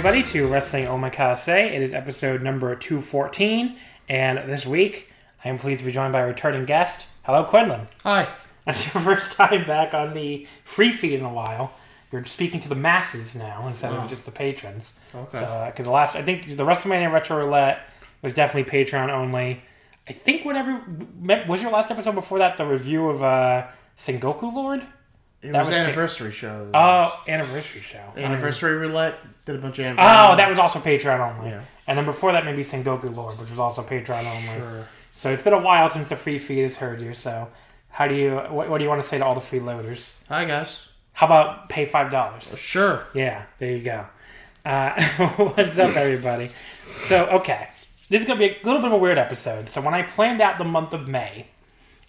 Everybody, to Wrestling Omakase. It is episode number 214, and this week I am pleased to be joined by a returning guest. Hello, Quinlan. Hi. That's your first time back on the free feed in a while. You're speaking to the masses now instead of just the patrons. Okay. So, because the last, I think the WrestleMania Retro Roulette was definitely Patreon only. I think whatever was your last episode before that the review of uh, Sengoku Lord. It That was, was anniversary show. Oh, anniversary show. anniversary roulette. Did a bunch of anniversary. Oh, that was also Patreon only. Yeah. And then before that, maybe Sengoku Lord, which was also Patreon only. Sure. So it's been a while since the free feed has heard you. So how do you? What, what do you want to say to all the freeloaders? Hi guys. How about pay five dollars? Sure. Yeah, there you go. Uh, what's up, everybody? So okay, this is gonna be a little bit of a weird episode. So when I planned out the month of May,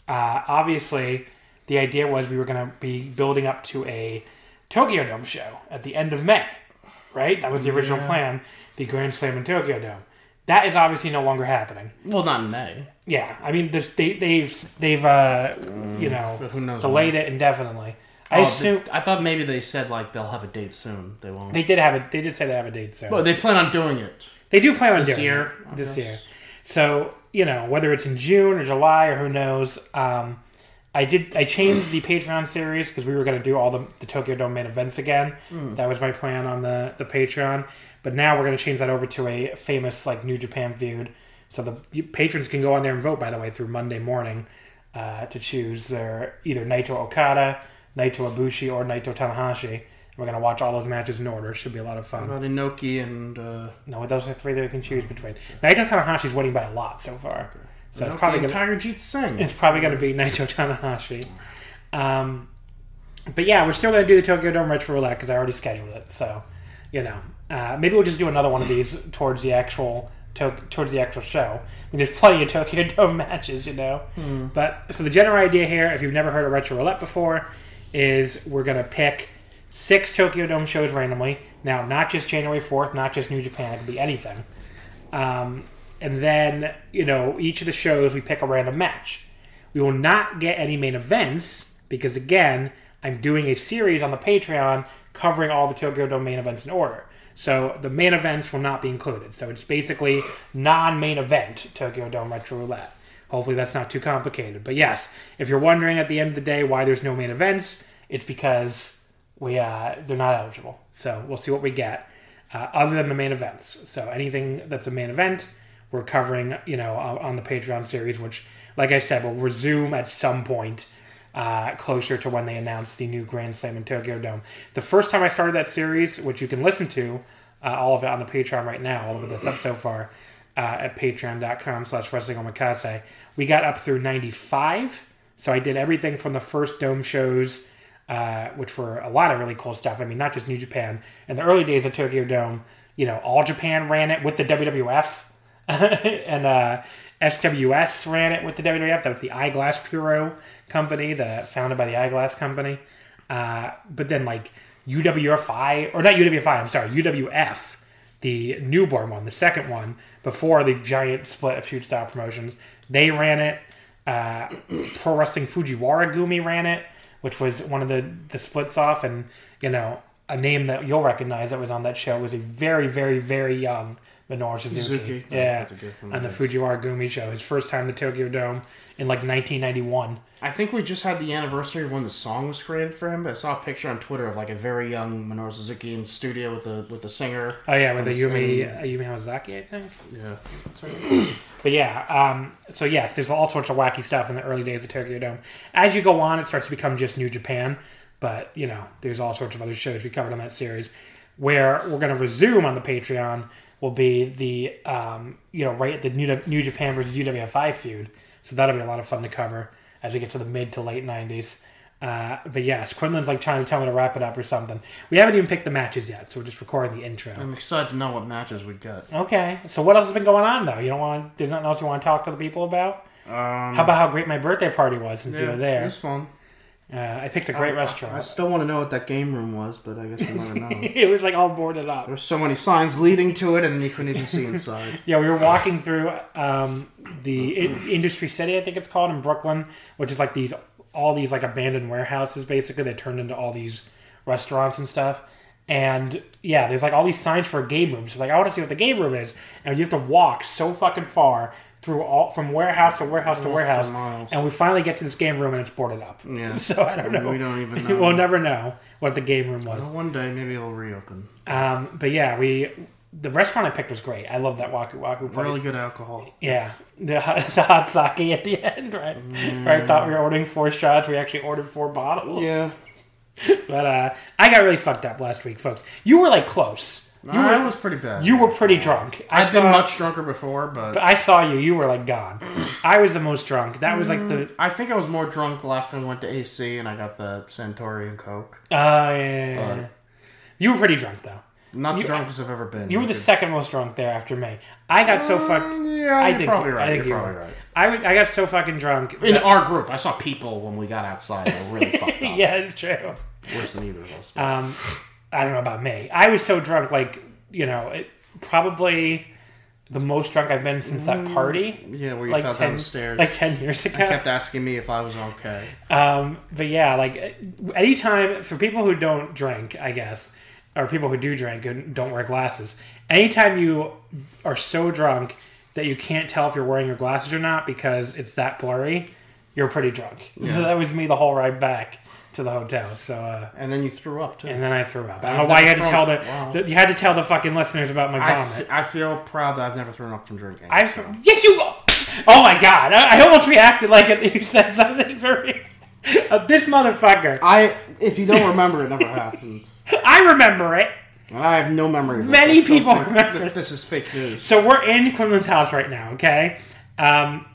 uh, obviously the idea was we were gonna be building up to a Tokyo Dome show at the end of May, right? That was the original plan. The Grand Slam in Tokyo Dome. That is obviously no longer happening. Well, not in May. Yeah, I mean the, they, they've they've uh, you know But who knows delayed it indefinitely. I Oh, assume they- I thought maybe they said like they'll have a date soon. They won't. they did have it. They did say they have a date soon. well, they plan on doing it. They do plan on This doing year, it I this year. So you know whether it's in June or July or who knows. Um, I did. I changed the Patreon series because we were going to do all the, the Tokyo Dome main events again. Hmm. That was my plan on the the Patreon. But now we're going to change that over to a famous like New Japan feud. So the patrons can go on there and vote. By the way, through Monday morning uh, to choose their either Naito Okada, Naito Ibushi, or Naito Tanahashi. We're going to watch all those matches in order. It should be a lot of fun. How about Inoki and uh, No, those are three that we can choose between. Naito Tanahashi's winning by a lot so far, so it's probably Tiger Jeet Singh? it's probably gonna be Naito Tanahashi. Um, but yeah, we're still gonna do the Tokyo Dome Retro Roulette because I already scheduled it. So, you know, uh, maybe we'll just do another one of these towards the actual to- towards the actual show. I mean, there's plenty of Tokyo Dome matches, you know. But so the general idea here, if you've never heard of Retro Roulette before, is we're gonna pick six Tokyo Dome shows randomly. Now, not just January 4th, not just New Japan, it could be anything. Um, and then, you know, each of the shows we pick a random match. We will not get any main events because, again, I'm doing a series on the Patreon covering all the Tokyo Dome main events in order. So the main events will not be included. So it's basically non main event Tokyo Dome Retro Roulette. Hopefully that's not too complicated. But yes, if you're wondering at the end of the day why there's no main events, it's because we uh, they're not eligible. So we'll see what we get uh, other than the main events. So anything that's a main event, we're covering, you know, on the Patreon series, which, like I said, will resume at some point uh, closer to when they announce the new Grand Slam in Tokyo Dome. The first time I started that series, which you can listen to, uh, all of it on the Patreon right now, all of it that's up so far uh, at patreon.com slash wrestling omakase, we got up through 95. So I did everything from the first Dome shows uh, which were a lot of really cool stuff. I mean, not just New Japan. In the early days of Tokyo Dome, you know, All Japan ran it with the WWF, and uh, SWS ran it with the WWF. That was the Eyeglass Puro company, the founded by the Eyeglass Company. Uh, but then like UWFI or not UWFI, I'm sorry, UWF, the newborn one, the second one before the giant split of shoot style promotions. They ran it. Uh, Pro Wrestling Fujiwara Gumi ran it, which was one of the the splits off, and you know a name that you'll recognize that was on that show was a very very very young Minoru Suzuki. Suzuki. Yeah, That's a on the Fujiwara Gumi show, his first time in the Tokyo Dome in like 1991. I think we just had the anniversary of when the song was created for him. But I saw a picture on Twitter of like a very young Minoru Suzuki in the studio with the with the singer. Oh yeah, with the Yumi uh, Yumi Hamazaki, I think. Yeah. But yeah, um, so yes, there's all sorts of wacky stuff in the early days of Tokyo Dome. As you go on, it starts to become just New Japan, but you know, there's all sorts of other shows we covered on that series. Where we're going to resume on the Patreon will be the um, you know right at the New, New Japan versus UWFI feud, so that'll be a lot of fun to cover as we get to the mid to late '90s. Uh, but yes, Quinlan's like trying to tell me to wrap it up or something. We haven't even picked the matches yet, so we're just recording the intro. I'm excited to know what matches we get. Okay. So what else has been going on though? You don't want? There's nothing else you want to talk to the people about? Um, How about how great my birthday party was since you were It there? was fun. Uh, I picked a great I, restaurant. I still want to know what that game room was, but I guess we'll never know. it was like all boarded up. There's so many signs leading to it, and you couldn't even see inside. Yeah, we were walking through um, the in- Industry City, I think it's called in Brooklyn, which is like these all these like abandoned warehouses basically. They turned into all these restaurants and stuff. And yeah, there's like all these signs for a game room. So like, I want to see what the game room is, and you have to walk so fucking far through all from warehouse to warehouse to warehouse, miles. and we finally get to this game room and it's boarded up. Yeah. So I don't know. We don't even know. we'll never know what the game room was. Well, one day maybe it'll reopen. Um, but yeah, we the restaurant I picked was great. I love that Waku Waku place. Really good alcohol. Yeah, the hot- the hot sake at the end, right? I thought we were ordering four shots, we actually ordered four bottles. Yeah. But uh, I got really fucked up last week, folks. You were like close. You I were was pretty bad. you were pretty drunk. I I've saw, been much drunker before, but I saw you. You were like gone. I was the most drunk. That was like the. Mm, I think I was more drunk the last time I went to AC and I got the Centauri and Coke. Oh yeah, yeah, yeah, yeah. You were pretty drunk though. Not You- the drunkest I've ever been. You were the second most drunk there after me. I got so mm, fucked. Yeah, I you're think probably I right. think you're you probably right. I got so fucking drunk. In our group, I saw people when we got outside that were really fucked up. yeah, it's true. Worse than either of us. Um, I don't know about me. I was so drunk, like you know, it, probably the most drunk I've been since that party, yeah, where you like fell ten, down the stairs. like ten years ago. kept asking me if I was okay. Um, but yeah, like anytime for people who don't drink, I guess, or people who do drink and don't wear glasses, anytime you are so drunk that you can't tell if you're wearing your glasses or not because it's that blurry, you're pretty drunk. So that was me the whole ride back to the hotel. So. uh And then you threw up too. and then I threw up. I I've don't know why you had to tell the, wow. the you had to tell the fucking listeners about my vomit. f- I feel proud that I've never thrown up from drinking. I yes you. Oh my god! I, I almost reacted like it, you said something very. Uh, this motherfucker. I, if you don't remember, it never happened. I remember it. And I have no memory. Many I people remember. This is fake news. So we're in Quinlan's house right now. Okay, um,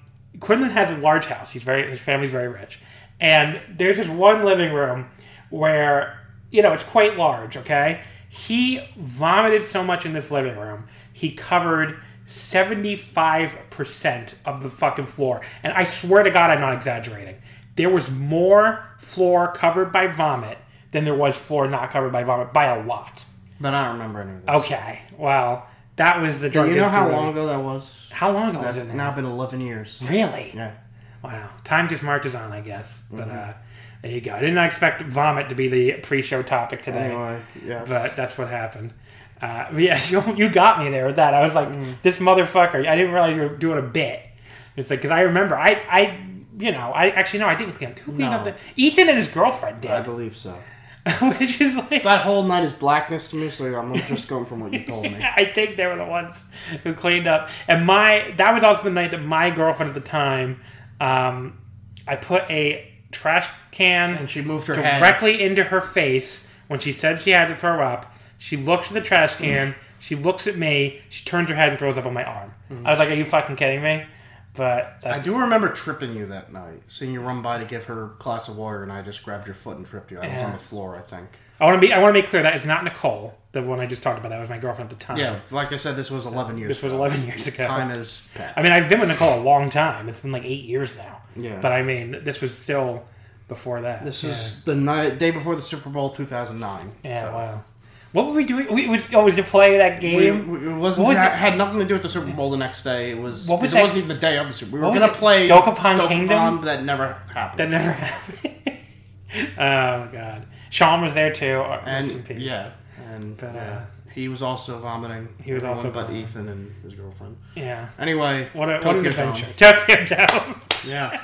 Quinlan has a large house. He's very his family's very rich, and there's this one living room where you know it's quite large. Okay, he vomited so much in this living room, he covered. 75% of the fucking floor. And I swear to God, I'm not exaggerating. There was more floor covered by vomit than there was floor not covered by vomit by a lot. But I don't remember any of this. Okay, well, that was the Do you know how long ago that was? How long ago was It's it? now Now? been 11 years. Really? Yeah. Wow. Time just marches on, I guess. But Mm-hmm. uh, there you go. I did not expect vomit to be the pre-show topic today, Anyway, yeah. but that's what happened. Uh, but yes, you, you got me there with that. I was like, Mm. this motherfucker. I didn't realize you were doing a bit. It's like because I remember, I, I, you know, I actually no, I didn't clean up. Who cleaned No. up the Ethan and his girlfriend did? I believe so. which is like That whole night is blackness to me, so I'm just going from what you told me. I think they were the ones who cleaned up. And my that was also the night that my girlfriend at the time, um, I put a trash can And she moved her head. directly into her face when she said she had to throw up. She looks at the trash can. she looks at me. She turns her head and throws up on my arm. I was like, "Are you fucking kidding me?" But I do remember tripping you that night, seeing you run by to give her a glass of water, and I just grabbed your foot and tripped you. I was on the floor, I think. I want to be. I want to make clear that is not Nicole, the one I just talked about. That was my girlfriend at the time. Yeah, like I said, this was 11 years This was ago. 11 years ago. Time is passed. I mean, I've been with Nicole a long time. It's been like eight years now. Yeah. But I mean, this was still before that. this yeah. is the night, day before the Super Bowl 2009. Yeah, So, wow. What were we doing? We was always to play that game. we- it wasn't was had, it? had nothing to do with the Super Bowl the next day. It was, What was it that- wasn't even the day of the Super. Bowl. We were What was gonna it? play Dokapon Kingdom? Dokapon, but that never happened. that never happened. oh god, Sean was there too. uh, Rest in and peace. yeah, and But, uh, he was also vomiting. He was also but vomiting. Ethan and his girlfriend. yeah. Anyway, What, a, what Tokyo an Dome. adventure! Tokyo Dome. Yeah,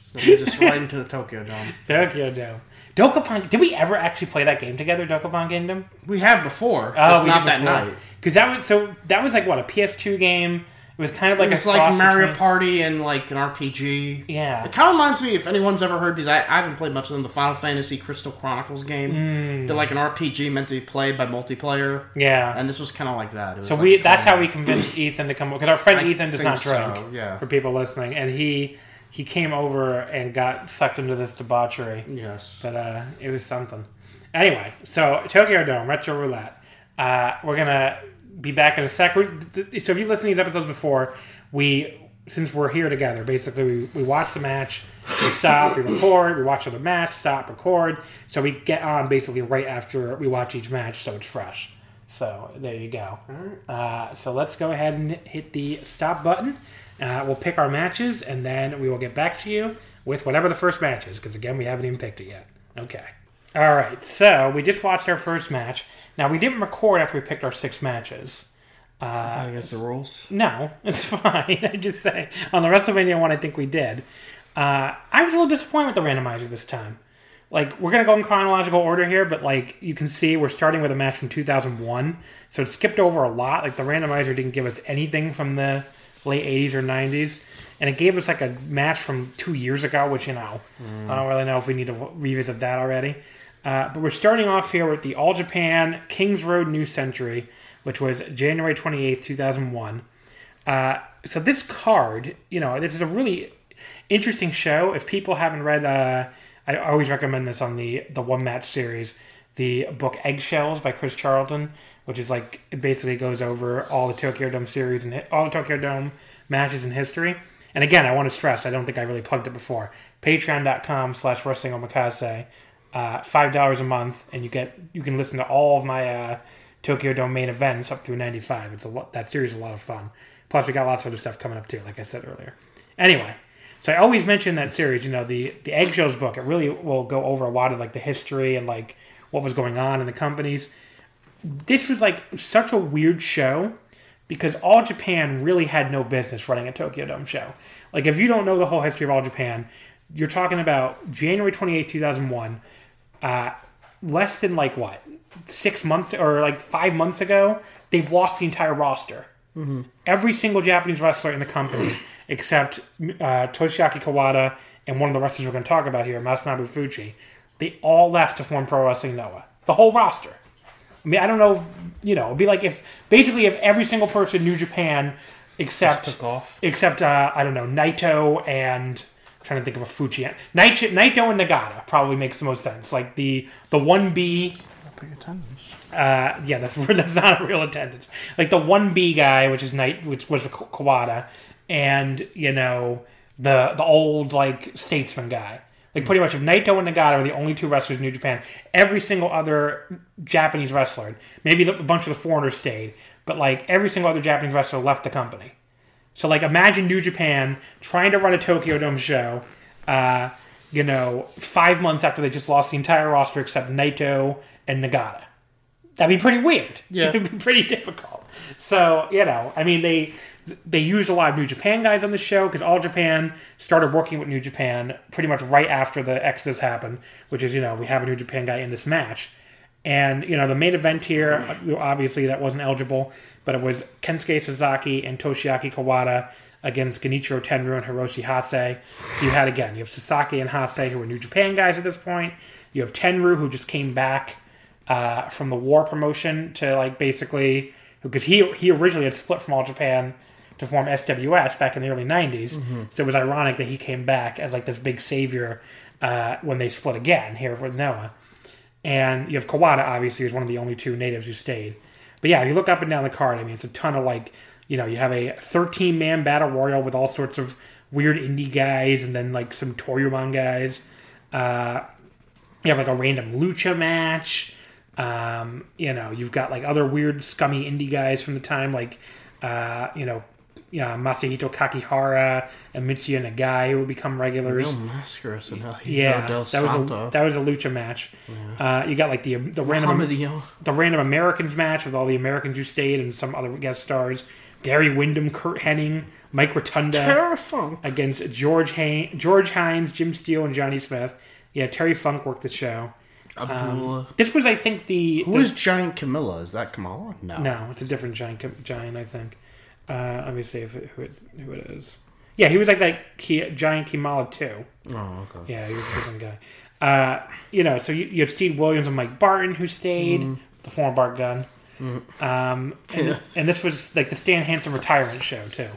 so we just right into the Tokyo Dome. Tokyo Dome. Dokapon. Did we ever actually play that game together, Dokapon Kingdom? We have before, Oh, just we not that before. night. Because that was so. That was like what a PS2 game. It was kind of like It was a like Mario between- Party and like an RPG. Yeah. It kind of reminds me, if anyone's ever heard these, I, I haven't played much of them, the Final Fantasy Crystal Chronicles game. Hmm. They're like an RPG meant to be played by multiplayer. Yeah. And this was kind of like that. So like we that's how we convinced Ethan to come over. because our friend I Ethan does not drink. so, yeah. For people listening, and he he came over and got sucked into this debauchery. Yes. But uh, it was something. Anyway, so Tokyo Dome Retro Roulette. Uh, we're gonna be back in a sec. so if you listen to these episodes before, we since we're here together, basically we, we watch the match, we stop, we record, we watch the match, stop, record. So we get on basically right after we watch each match, so it's fresh. So there you go. Uh, so let's go ahead and hit the stop button. Uh, we'll pick our matches, and then we will get back to you with whatever the first match is, because again, we haven't even picked it yet. Okay. All right. So we just watched our first match. Now we didn't record after we picked our six matches. Uh, against the rules. no, it's fine. I just say on the WrestleMania one, I think we did. Uh, I was a little disappointed with the randomizer this time. Like we're gonna go in chronological order here, but like you can see, we're starting with a match from 2001, so it skipped over a lot. Like the randomizer didn't give us anything from the late 80s or 90s, and it gave us like a match from two years ago, which you know, I don't really know if we need to revisit that already. Uh, but we're starting off here with the All Japan Kings Road New Century, which was January 28th, 2001. Uh, so this card, you know, this is a really interesting show. If people haven't read, uh, I always recommend this on the the one match series, the book Eggshells by Chris Charlton, which is like it basically goes over all the Tokyo Dome series and all the Tokyo Dome matches in history. And again, I want to stress, I don't think I really plugged it before. Patreon.com slash wrestling omakase. Uh, five dollars a month, and you get you can listen to all of my uh, Tokyo Dome main events up through '95. It's a lot. That series is a lot of fun. Plus, we got lots of other stuff coming up too, like I said earlier. Anyway, so I always mention that series. You know, the the Eggshells book. It really will go over a lot of like the history and like what was going on in the companies. This was like such a weird show because All Japan really had no business running a Tokyo Dome show. Like, if you don't know the whole history of All Japan, you're talking about January 28, 2001. Uh, less than like what six months or like five months ago, they've lost the entire roster. Every single Japanese wrestler in the company, except uh, Toshiaki Kawada and one of the wrestlers we're going to talk about here, Masanobu Fuchi, they all left to form Pro Wrestling Noah. The whole roster. I mean, I don't know. You know, it'd be like if basically if every single person in New Japan except off. except uh, I don't know Naito and I'm trying to think of a Fuji Naito, Naito and Nagata probably makes the most sense. Like the the one B attendance. uh, yeah, that's that's not a real attendance. Like the one B guy, which is Night, which was Ka- Kawada, and you know the the old like statesman guy. Like pretty much, if Naito and Nagata are the only two wrestlers in New Japan, every single other Japanese wrestler, maybe a bunch of the foreigners stayed, but like every single other Japanese wrestler left the company. So like imagine New Japan trying to run a Tokyo Dome show, uh, you know, five months after they just lost the entire roster except Naito and Nagata. That'd be pretty weird. Yeah. It'd be pretty difficult. So, you know, I mean they they used a lot of New Japan guys on the show because All Japan started working with New Japan pretty much right after the Exodus happened, which is, you know, we have a New Japan guy in this match. And, you know, the main event here, obviously that wasn't eligible, but it was Kensuke Sasaki and Toshiaki Kawada against Genichiro Tenryu and Hiroshi Hase. So you had, again, you have Sasaki and Hase, who were New Japan guys at this point. You have Tenryu, who just came back uh, from the War promotion to, like, basically, because he, he originally had split from All Japan to form SWS back in the early 90s. So it was ironic that he came back as, like, this big savior uh, when they split again here with Noah. And you have Kawada, obviously, who's one of the only two natives who stayed. But yeah, if you look up and down the card, I mean, it's a ton of like, you know, you have a 13 man battle royal with all sorts of weird indie guys and then like some Toryumon guys. Uh, you have like a random lucha match. Um, you know, you've got like other weird, scummy indie guys from the time, like uh, you know, yeah, Masahito Kakihara and Mitsuya Nagai who would become regulars. Real and El yeah, that was a that was a lucha match. Uh, you got like the the random the random Americans match with all the Americans who stayed and some other guest stars. Gary Wyndham, Curt Hennig, Mike Rotunda Terry Funk. against George Hain, George Hines, Jim Steele, and Johnny Smith. Yeah, Terry Funk worked the show. Abdullah. This was, I think, the, Who the is Giant Camilla? Is that Kamala? No. no, it's a different giant. Giant, I think. Uh, let me see if it, who it who it is. Yeah, he was like that Ki, giant Kimala too. Oh, okay. Yeah, he was a different guy. Uh, you know, so you, you had Steve Williams and Mike Barton who stayed, the former Bart Gunn. Um, and, Yeah. and this was like the Stan Hansen retirement show too.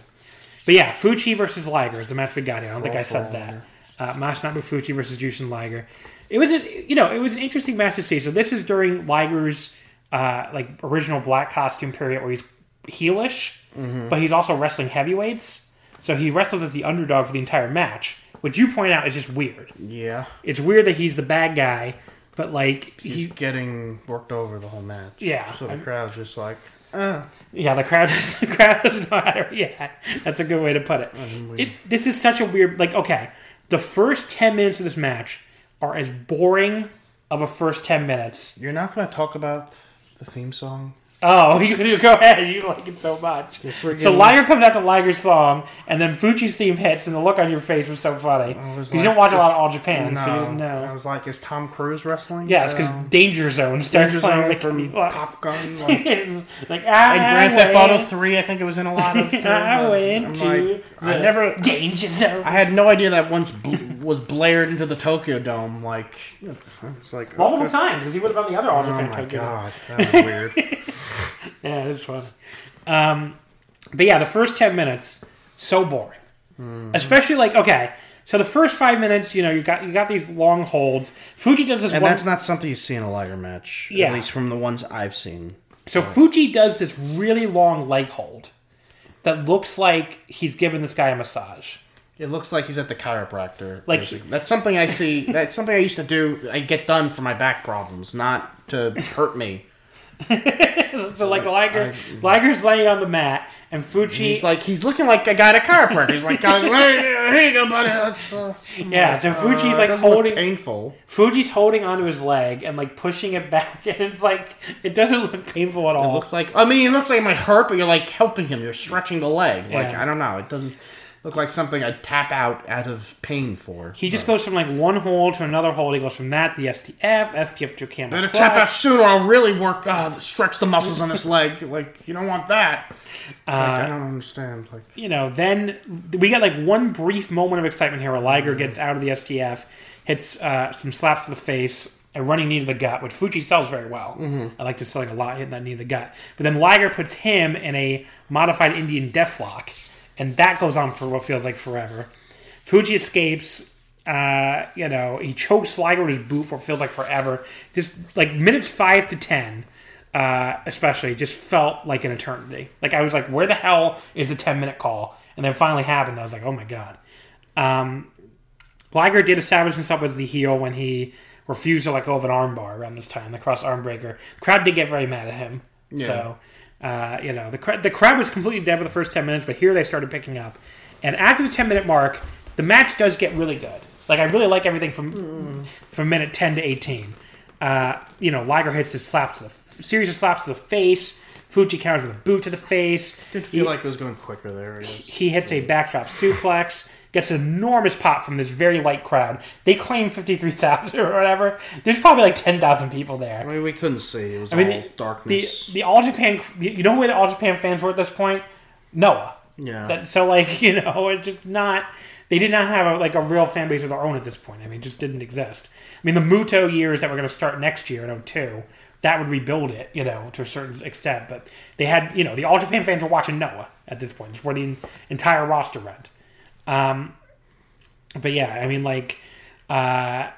But yeah, Fuchi versus Liger is the match we got here. I don't think I said that. Uh, Masanobu Fuchi versus Jushin Liger. It was a, you know it was an interesting match to see. So this is during Liger's uh, like original black costume period where he's heelish, but he's also wrestling heavyweights. So he wrestles as the underdog for the entire match, which you point out is just weird. Yeah. It's weird that he's the bad guy, but like He's he's getting worked over the whole match. Yeah. So the crowd's just like, uh, yeah the crowd just, the crowd doesn't know how to yeah that's a good way to put it. it. This is such a weird like okay the first ten minutes of this match are as boring of a first ten minutes. you're not going to talk about the theme song? Oh, you, go ahead. You like it so much. So Liger comes out to Liger's song, and then Fuchi's theme hits, and the look on your face was so funny. I was you don't watch a lot of All Japan, no. so you didn't know. I was like, is Tom Cruise wrestling? Yes, because Um, Danger Zone starts Danger playing Zone like, from like, Top Gun. Like, like ah, and Grand Theft. Auto 3, I think it was in a lot of. too, I went to the I never. Danger Zone. I had no idea that once bl- was blared into the Tokyo Dome. Like, it's like Multiple okay. times because he would have done the other All Japan. Oh my Tokyo god, that was weird. Yeah, it's funny. Um, but yeah, the first ten minutes so boring, especially like okay. So the first five minutes, you know, you got you got these long holds. Fuchi does this and one. that's not something you see in a Liger match. Yeah. At least from the ones I've seen. So Fuchi does this really long leg hold that looks like he's giving this guy a massage. It looks like he's at the chiropractor. Like- basically. that's something I see. That's something I used to do. I get done for my back problems, not to hurt me. So like Liger, Liger's laying on the mat, and Fuchi, He's like he's looking like a guy at a chiropractor. He's like, guys, here you go, buddy. That's uh, yeah. So Fuchi's uh, like doesn't look holding, painful. Fuchi's holding onto his leg and like pushing it back, and it's like it doesn't look painful at all. It looks like I mean, it looks like it might hurt, but you're like helping him. You're stretching the leg. Like Yeah. I don't know. It doesn't look like something I'd tap out out of pain for. He just goes from like one hole to another hole. He goes from that to the STF, STF to a camel. Better tap out sooner. I'll really work. Uh, stretch the muscles on this leg. Like you don't want that. Like, I don't understand. Like you know, then we get like one brief moment of excitement here where Liger gets out of the STF, hits uh, some slaps to the face, a running knee to the gut, which Fuchi sells very well. I like to sell like a lot, hitting that knee to the gut. But then Liger puts him in a modified Indian deathlock, and that goes on for what feels like forever. Fuchi escapes. Uh, you know, he chokes Liger with his boot for what feels like forever. Just like minutes five to ten, uh, especially, just felt like an eternity. Like I was like, where the hell is the ten minute call? And then it finally happened. I was like, oh my god. Um, Liger did establish himself as the heel when he refused to let go of an armbar around this time, the cross arm breaker. The crowd did get very mad at him. So, uh, you know, the, cr- the crowd was completely dead for the first 10 minutes, but here they started picking up. And after the 10 minute mark, the match does get really good. Like, I really like everything from from minute 10 to 18. Uh, you know, Liger hits his slaps to the f- series of slaps to the face. Fuchi counters with a boot to the face. did feel like it was going quicker there. I guess. He hits a backdrop suplex, gets an enormous pop from this very light crowd. They claim 53,000 or whatever. There's probably like 10,000 people there. I mean, we couldn't see. It was I mean, all the, the, darkness. the All Japan, you know where the All Japan fans were at this point? Noah. yeah. That, so, like, you know, it's just not, they did not have a, like a real fan base of their own at this point. I mean, it just didn't exist. I mean, the Muto years that were going to start next year in 02, that would rebuild it, you know, to a certain extent. But they had, you know, the All Japan fans were watching Noah at this point. It's where the entire roster went. Um, but yeah, I mean, like, uh,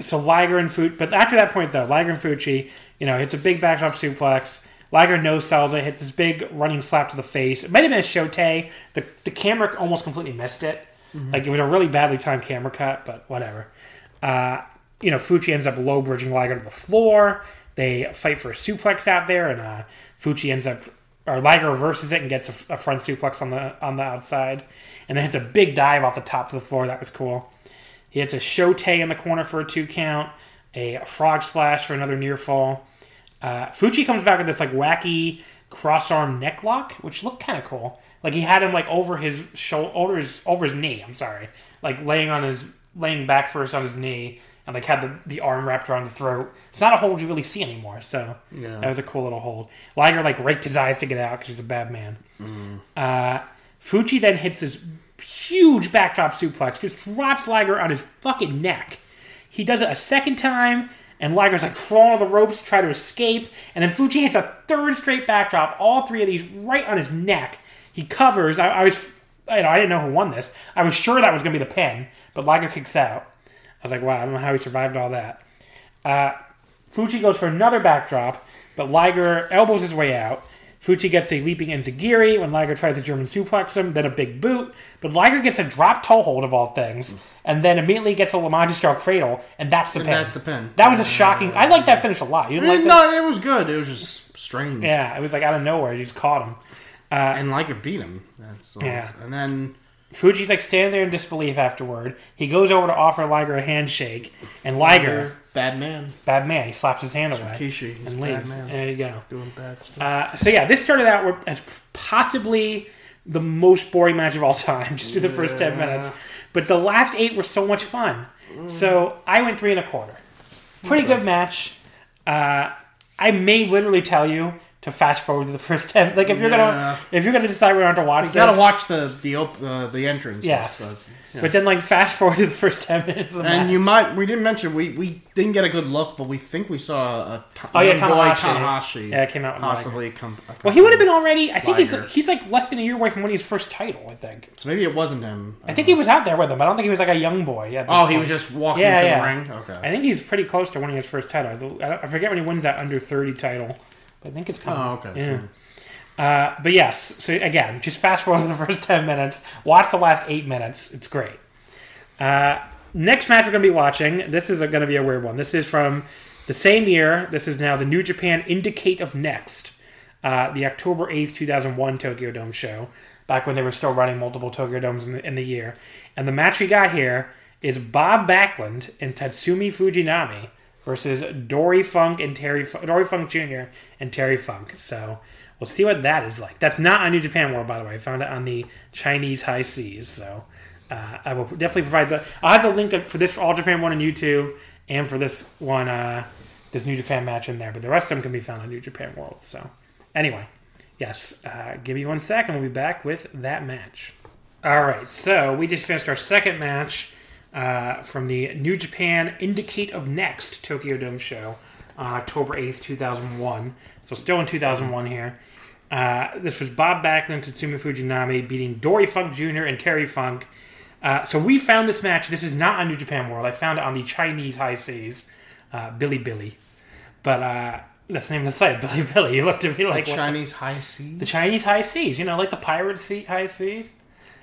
so Liger and Fuchi, but after that point though, Liger and Fuchi, you know, hits a big backdrop suplex. Liger no sells it, hits this big running slap to the face. It might have been a Shote. The the camera almost completely missed it. Like it was a really badly timed camera cut, but whatever. Uh, you know, Fuchi ends up low bridging Liger to the floor. They fight for a suplex out there, and uh, Fuchi ends up or Liger reverses it and gets a, a front suplex on the on the outside, and then hits a big dive off the top to the floor. That was cool. He hits a shote in the corner for a two count, a frog splash for another near fall. Uh, Fuchi comes back with this like wacky cross arm neck lock, which looked kind of cool. Like he had him like over his shoulder, over his over his knee. I'm sorry, like laying on his laying back first on his knee, and like had the, the arm wrapped around the throat. It's not a hold you really see anymore, so Yeah. that was a cool little hold. Liger like raked his eyes to get out because he's a bad man. Uh, Fuchi then hits this huge backdrop suplex, just drops Liger on his fucking neck. He does it a second time, and Liger's like crawling on the ropes to try to escape, and then Fuchi hits a third straight backdrop, all three of these right on his neck. He covers. I, I was, you know, I didn't know who won this. I was sure that was going to be the pin, but Liger kicks out. I was like, wow, I don't know how he survived all that. Uh, Fuchi goes for another backdrop, but Liger elbows his way out. Fuchi gets a leaping enzuigiri when Liger tries a German suplex him, then a big boot. But Liger gets a drop toe hold of all things, and then immediately gets a La Magistral cradle, and that's the And pin. that's the pin. That was a shocking. I like that finish a lot. You didn't like that? no, it was good. It was just strange. Yeah, it was like out of nowhere. You just caught him. Uh, and Liger beat him. That's. Yeah. And then Fuchi's like standing there in disbelief afterward. He goes over to offer Liger a handshake, and Liger, bad man. bad man, he slaps his hand away Kishi, he's and leaves. There you go. Doing bad stuff. Uh, so yeah, this started out as possibly the most boring match of all time, just through the first ten minutes. But the last eight were so much fun. So I went three and a quarter. Pretty good match. Uh, I may literally tell you to fast forward to the first ten. Like if you're Yeah. gonna if you're gonna decide where to watch You gotta this, watch the the op- uh, the entrance. Yes. stuff. Yeah. But then like fast forward to the first ten minutes of the And match. you might we didn't mention we, we didn't get a good look, but we think we saw a ta- Oh, yeah, Tanahashi. Tanahashi. Yeah, it came out possibly come. well, he would have been already. I think he's Liger. he's like less than a year away from winning his first title. I think. So maybe it wasn't him. I think he was out there with him. I don't think he was like a young boy. yeah Oh, he was just walking Yeah, yeah. the ring. Okay. I think he's pretty close to winning his first title. I forget when he wins that under thirty title. I think it's coming. Oh, okay. Yeah. Uh, but yes, so again, just fast forward the first ten minutes. Watch the last eight minutes. It's great. Uh, next match we're going to be watching. This is going to be a weird one. This is from the same year. This is now the New Japan Indicate of Next, uh, the October eighth, two thousand one Tokyo Dome show. Back when they were still running multiple Tokyo Domes in the, in the year. And the match we got here is Bob Backlund and Tatsumi Fujinami versus Dory Funk and Terry Dory Funk Jr. and Terry Funk. So we'll see what that is like. That's not on New Japan World, by the way. I found it on the Chinese high seas. So uh, I will definitely provide the. I'll have the link for this All Japan one on YouTube and for this one, uh, this New Japan match in there. But the rest of them can be found on New Japan World. So anyway, yes. Uh, give me one second. We'll be back with that match. All right, so we just finished our second match uh, from the New Japan Indicate of Next Tokyo Dome show on October 8th, 2001. So still in 2001 here. Uh, this was Bob Backlund Tatsumi Fujinami beating Dory Funk Jr. and Terry Funk. Uh, so we found this match. This is not on New Japan World. I found it on the Chinese high seas. Uh, Bilibili. But uh, that's the name of the site, Bilibili. You looked at me like, the- Chinese high seas. the Chinese high seas, you know, like the pirate sea high seas.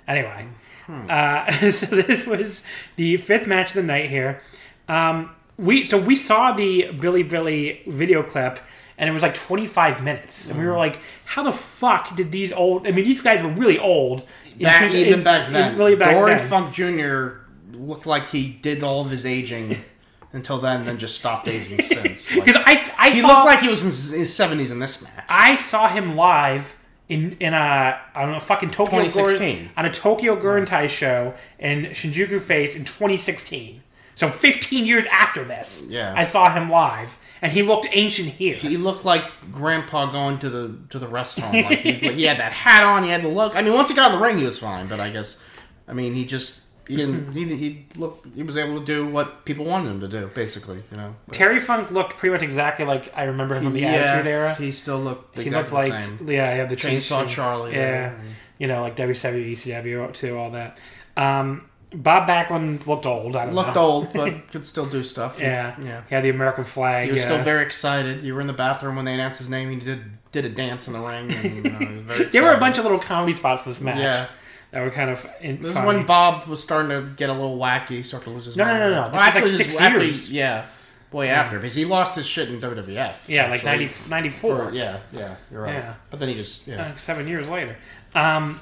Anyway, uh, so this was the fifth match of the night here. Um, we so we saw the Bilibili video clip, and it was like 25 minutes, and we were like, "How the fuck did these old? I mean, these guys were really old. Back, two- even in- back then, really back Dory then. Funk Jr. looked like he did all of his aging until then, then just stopped aging since. Like, I, I he saw looked like he was in his- his seventies in this match. I saw him live in in a on a fucking Tokyo 2016. Gurren, on a Tokyo Gurentai show in Shinjuku Face in 2016. So 15 years after this, Yeah. I saw him live, and he looked ancient here. He looked like Grandpa going to the to the restaurant. Like he, he had that hat on. He had the look. I mean, once he got in the ring, he was fine. But I guess, I mean, he just he didn't. he, he looked. He was able to do what people wanted him to do, basically. You know. Terry Funk looked pretty much exactly like I remember him from the Attitude Era. He still looked He exactly looked like same. yeah, yeah, the Chainsaw Charlie. Yeah, you know, like WCW, ECW too, all that. Um, Bob Backlund looked old. I don't Looked know. old, but could still do stuff. Yeah, Yeah. He had the American flag. He was yeah. still very excited. You were in the bathroom when they announced his name. He did did a dance in the ring. And, you know, he was very There were a bunch of little comedy spots in this match Yeah. that were kind of in, This is when Bob was starting to get a little wacky, start to lose his No, no, mind. no, no. Well, was like six after years. yeah. Boy, after because he lost his shit in WWF. Yeah, like actually. 90, 94. Or- yeah, yeah, you're right. Yeah. But then he just yeah. like seven years later. Um,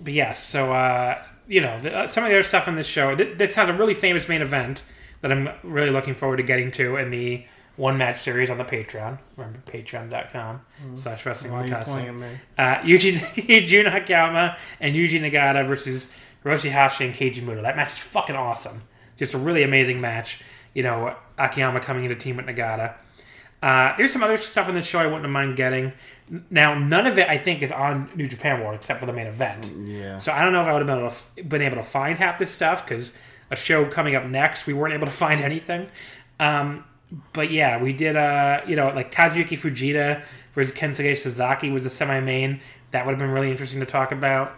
but yes, so uh, you know the, uh, some of the other stuff on this show. Th- this has a really famous main event that I'm really looking forward to getting to in the one match series on the Patreon. Remember patreon.com slash wrestling Why are you podcasting. Uh, Yuji Yuji Nakayama and Yuji Nagata versus Hiroshi Hashi and Keiji Muto. That match is fucking awesome. Just a really amazing match. You know, Akiyama coming into team with Nagata. Uh, there's some other stuff in the show I wouldn't mind getting. Now, none of it I think is on New Japan World except for the main event. Yeah. So I don't know if I would have been able to, been able to find half this stuff because a show coming up next, we weren't able to find anything. Um, but yeah, we did. Uh, you know, like Kazuyuki Fujita versus Kensuke Sasaki was the semi-main. That would have been really interesting to talk about.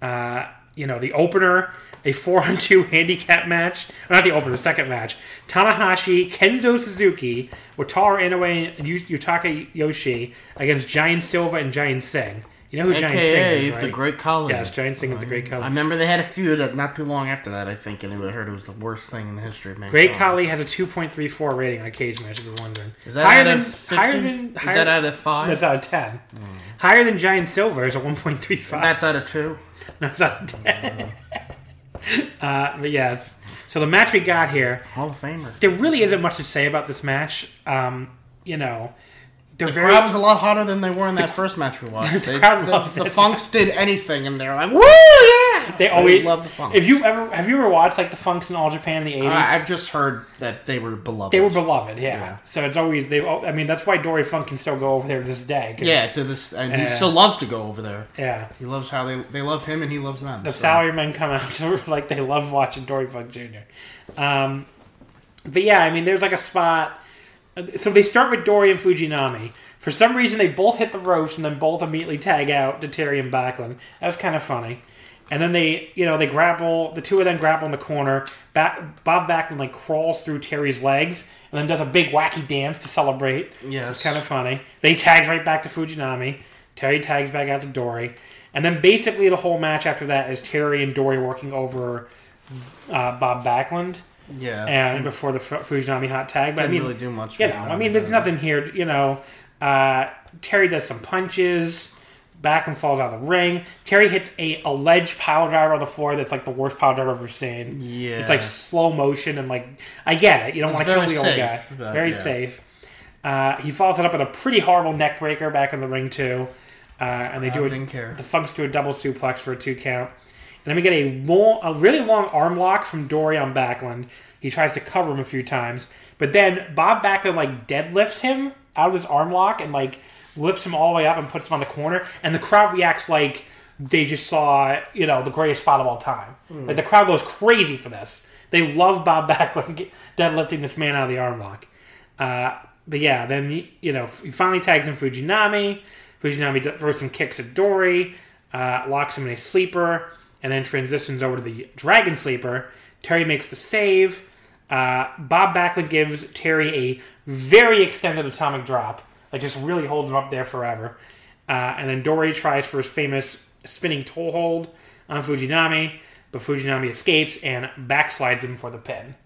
Uh, you know, the opener, a four-on-two handicap match. Or not the opener, the second match. Tanahashi, Kenzo Suzuki, Wataru Inoue, and Yu- Yutaka Yoshie against Giant Silva and Giant Singh. You know who Giant Singh is, right? the Great Khali. Yes, Giant Singh is the Great uh-huh. I remember they had a feud not too long after that, I think, and I heard it was the worst thing in the history of mankind. Great Khali has a 2.34 rating on Cage Match, if you're wondering. Is that higher out than, of 50? higher than, Is higher, that out of 5? That's out of 10. Higher than Giant Silva is a 1.35. That's out of 2? No, it's out of 10. Hmm. uh, but yes. So the match we got here, Hall of Famer. there really isn't much to say about this match. Um, you know, The very. crowd was a lot hotter than they were in that first match we watched. They, crowd the, loved the it. Funks did anything, and they're like, "Woo, yeah!" they always love the Funks. If you ever have you ever watched like the Funks in All Japan in the 80s? I, I've just heard that they were beloved. they were beloved, yeah. Yeah. So it's always they. I mean, that's why Dory Funk can still go over there to this day. yeah, to this, and he still loves to go over there. yeah. He loves how they they love him, and he loves them. the so. salary men come out to like they love watching Dory Funk Jr. Um, but yeah, I mean, there's like a spot. So they start with Dory and Fujinami. For some reason, they both hit the ropes and then both immediately tag out to Terry and Backlund. That was kind of funny. And then they, you know, they grapple. The two of them grapple in the corner. Back, Bob Backlund like crawls through Terry's legs and then does a big wacky dance to celebrate. Yes. It's kind of funny. They tags right back to Fujinami. Terry tags back out to Dory. And then basically the whole match after that is Terry and Dory working over uh, Bob Backlund Yeah, and before the Fujinami hot tag. But I mean, really do much. you know. I mean, there's nothing here. You know, uh, Terry does some punches. Back and falls out of the ring. Terry hits a alleged pile driver on the floor that's like the worst pile driver I've ever seen. Yeah. It's like slow motion and like I get it. You don't want to kill the old guy. but, very yeah. safe. Uh, he follows it up with a pretty horrible neck breaker back in the ring too, uh, and they do it. didn't care. The Funks do a double suplex for a two count. And then we get a long, a really long arm lock from Dory on Backlund. He tries to cover him a few times, but then Bob Backlund like deadlifts him out of his arm lock and like lifts him all the way up and puts him on the corner, and the crowd reacts like they just saw you know the greatest spot of all time. Like the crowd goes crazy for this. They love Bob Backlund deadlifting this man out of the arm lock. Uh, but yeah, then you know he finally tags in Fujinami. Fujinami throws some kicks at Dory, uh, locks him in a sleeper, and then transitions over to the Dragon Sleeper. Terry makes the save. Uh, Bob Backlund gives Terry a very extended atomic drop, like just really holds him up there forever. Uh, and then Dory tries for his famous spinning toe hold on Fujinami, but Fujinami escapes and backslides him for the pin.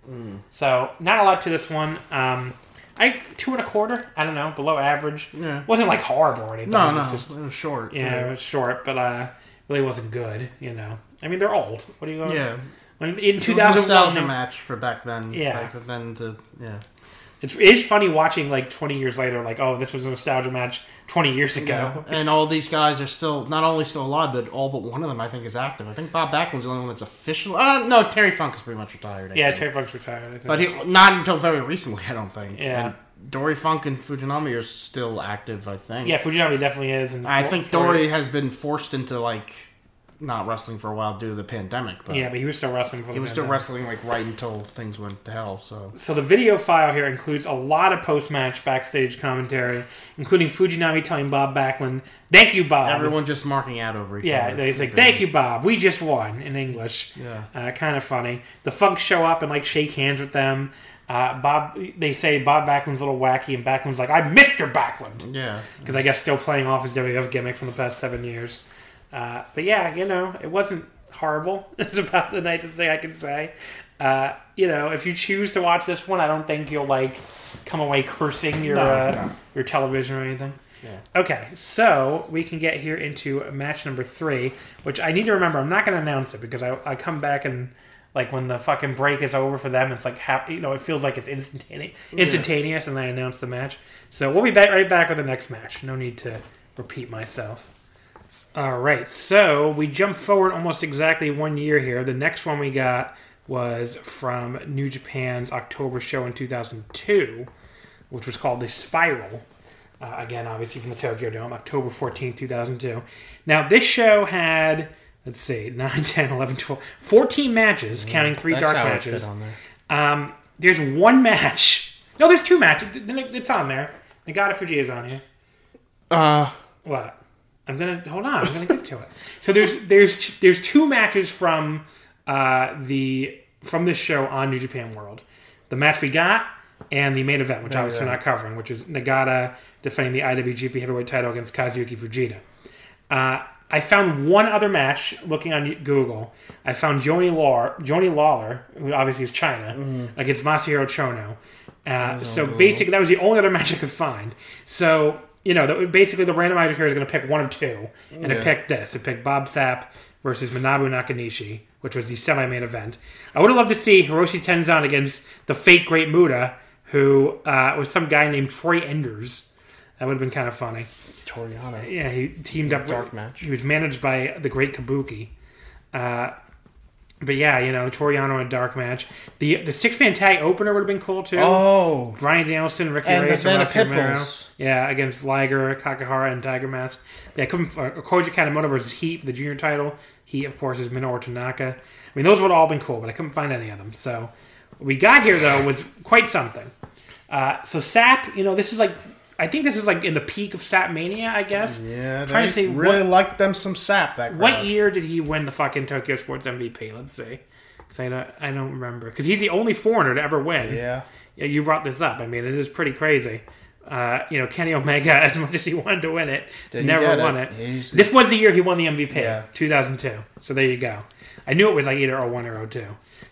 So not a lot to this one. Um, I two and a quarter. I don't know, below average. Yeah. wasn't like horrible or anything. No, it no, was just it was short. yeah, it was short, but uh, really wasn't good. You know, I mean they're old. What are you going? yeah. When, in It was a two thousand nostalgia one, match for back then. Yeah. Back then the yeah. it's it's funny watching like twenty years later, like oh, this was a nostalgia match twenty years ago. And all these guys are still not only still alive, but all but one of them I think is active. I think Bob Backlund's the only one that's official. Uh, no, Terry Funk is pretty much retired. I Yeah, think. Terry Funk's retired. I think. but he, not until very recently, I don't think. Yeah. And Dory Funk and Fujinami are still active. I think. yeah, Fujinami definitely is. And I Flo- think Dory has been forced into like not wrestling for a while due to the pandemic. But Yeah, but he was still wrestling. For he was still wrestling like right until things went to hell. So So the video file here includes a lot of post-match backstage commentary, including Fujinami telling Bob Backlund, "Thank you, Bob." everyone just marking out over each Yeah, other. they say, "Thank you, Bob. We just won" in English. Yeah. uh, kind of funny. The Funks show up and like shake hands with them. Uh, Bob, they say Bob Backlund's a little wacky, and Backlund's like, "I'm Mr. Backlund," Yeah. because I guess still playing off his WWF gimmick from the past seven years. Uh, but yeah, you know, it wasn't horrible. It's about the nicest thing I can say. Uh, you know, if you choose to watch this one, I don't think you'll like come away cursing your No, uh, no. your television or anything. Yeah. Okay, so we can get here into match number three, which I need to remember. I'm not going to announce it because I, I come back and like when the fucking break is over for them, it's like hap- you know it feels like it's instantaneous, instantaneous, and they announce the match. So we'll be back right back with the next match. No need to repeat myself. All right, so we jump forward almost exactly one year here. The next one we got was from New Japan's October show in 2002, which was called The Spiral. Uh, again, obviously from the Tokyo Dome, October 14, 2002. Now, this show had, let's see, 9, 10, 11, 12, 14 matches, counting three dark matches. on there. Um, there's one match. No, there's two matches. It's on there. Nagata Fuji is on here. Uh, What? I'm gonna hold on. I'm gonna get to it. So there's there's there's two matches from uh, the from this show on New Japan World. The match we got and the main event, which obviously we're not covering, which is Nagata defending the IWGP Heavyweight Title against Kazuyuki Fujita. Uh, I found one other match looking on Google. I found Joanie Laurer, Joanie Laurer, who obviously is Chyna, against Masahiro Chono. Uh, so basically, that was the only other match I could find. So you know, that, basically, the randomizer here is going to pick one of two, and it picked this. It picked Bob Sapp versus Manabu Nakanishi, which was the semi-main event. I would have loved to see Hiroshi Tenzan against the fake Great Muta, who uh, was some guy named Troy Enders. That would have been kind of funny. Toriano. Yeah, he teamed up. Dark with, match. He was managed by the Great Kabuki. Uh, but yeah, you know, Toriano in a dark match. The the six man tag opener would have been cool too. Oh, Bryan Danielson, Ricky And the Reyes, and Vanna Rocky Romero. Yeah, against Liger, Kakihara, and Tiger Mask. Yeah, couldn't, uh, Koji Kanemoto versus Heat for the junior title. Heat, of course, is Minoru Tanaka. I mean, those would have all been cool, but I couldn't find any of them. So what we got here, though, was quite something. Uh, so Sapp, you know, this is like, I think this is like in the peak of Sapp Mania, I guess. yeah. Trying they to say really what, liked them some sap. That what year did he win the fucking Tokyo Sports MVP? Let's see, because I don't, I don't remember. Because he's the only foreigner to ever win. Yeah. Yeah, you brought this up. I mean, it is pretty crazy. Uh, you know, Kenny Omega, as much as he wanted to win it, Didn't never won it. it. This was the year he won the MVP, Yeah. 2002. So there you go. I knew it was like either 01 or 02.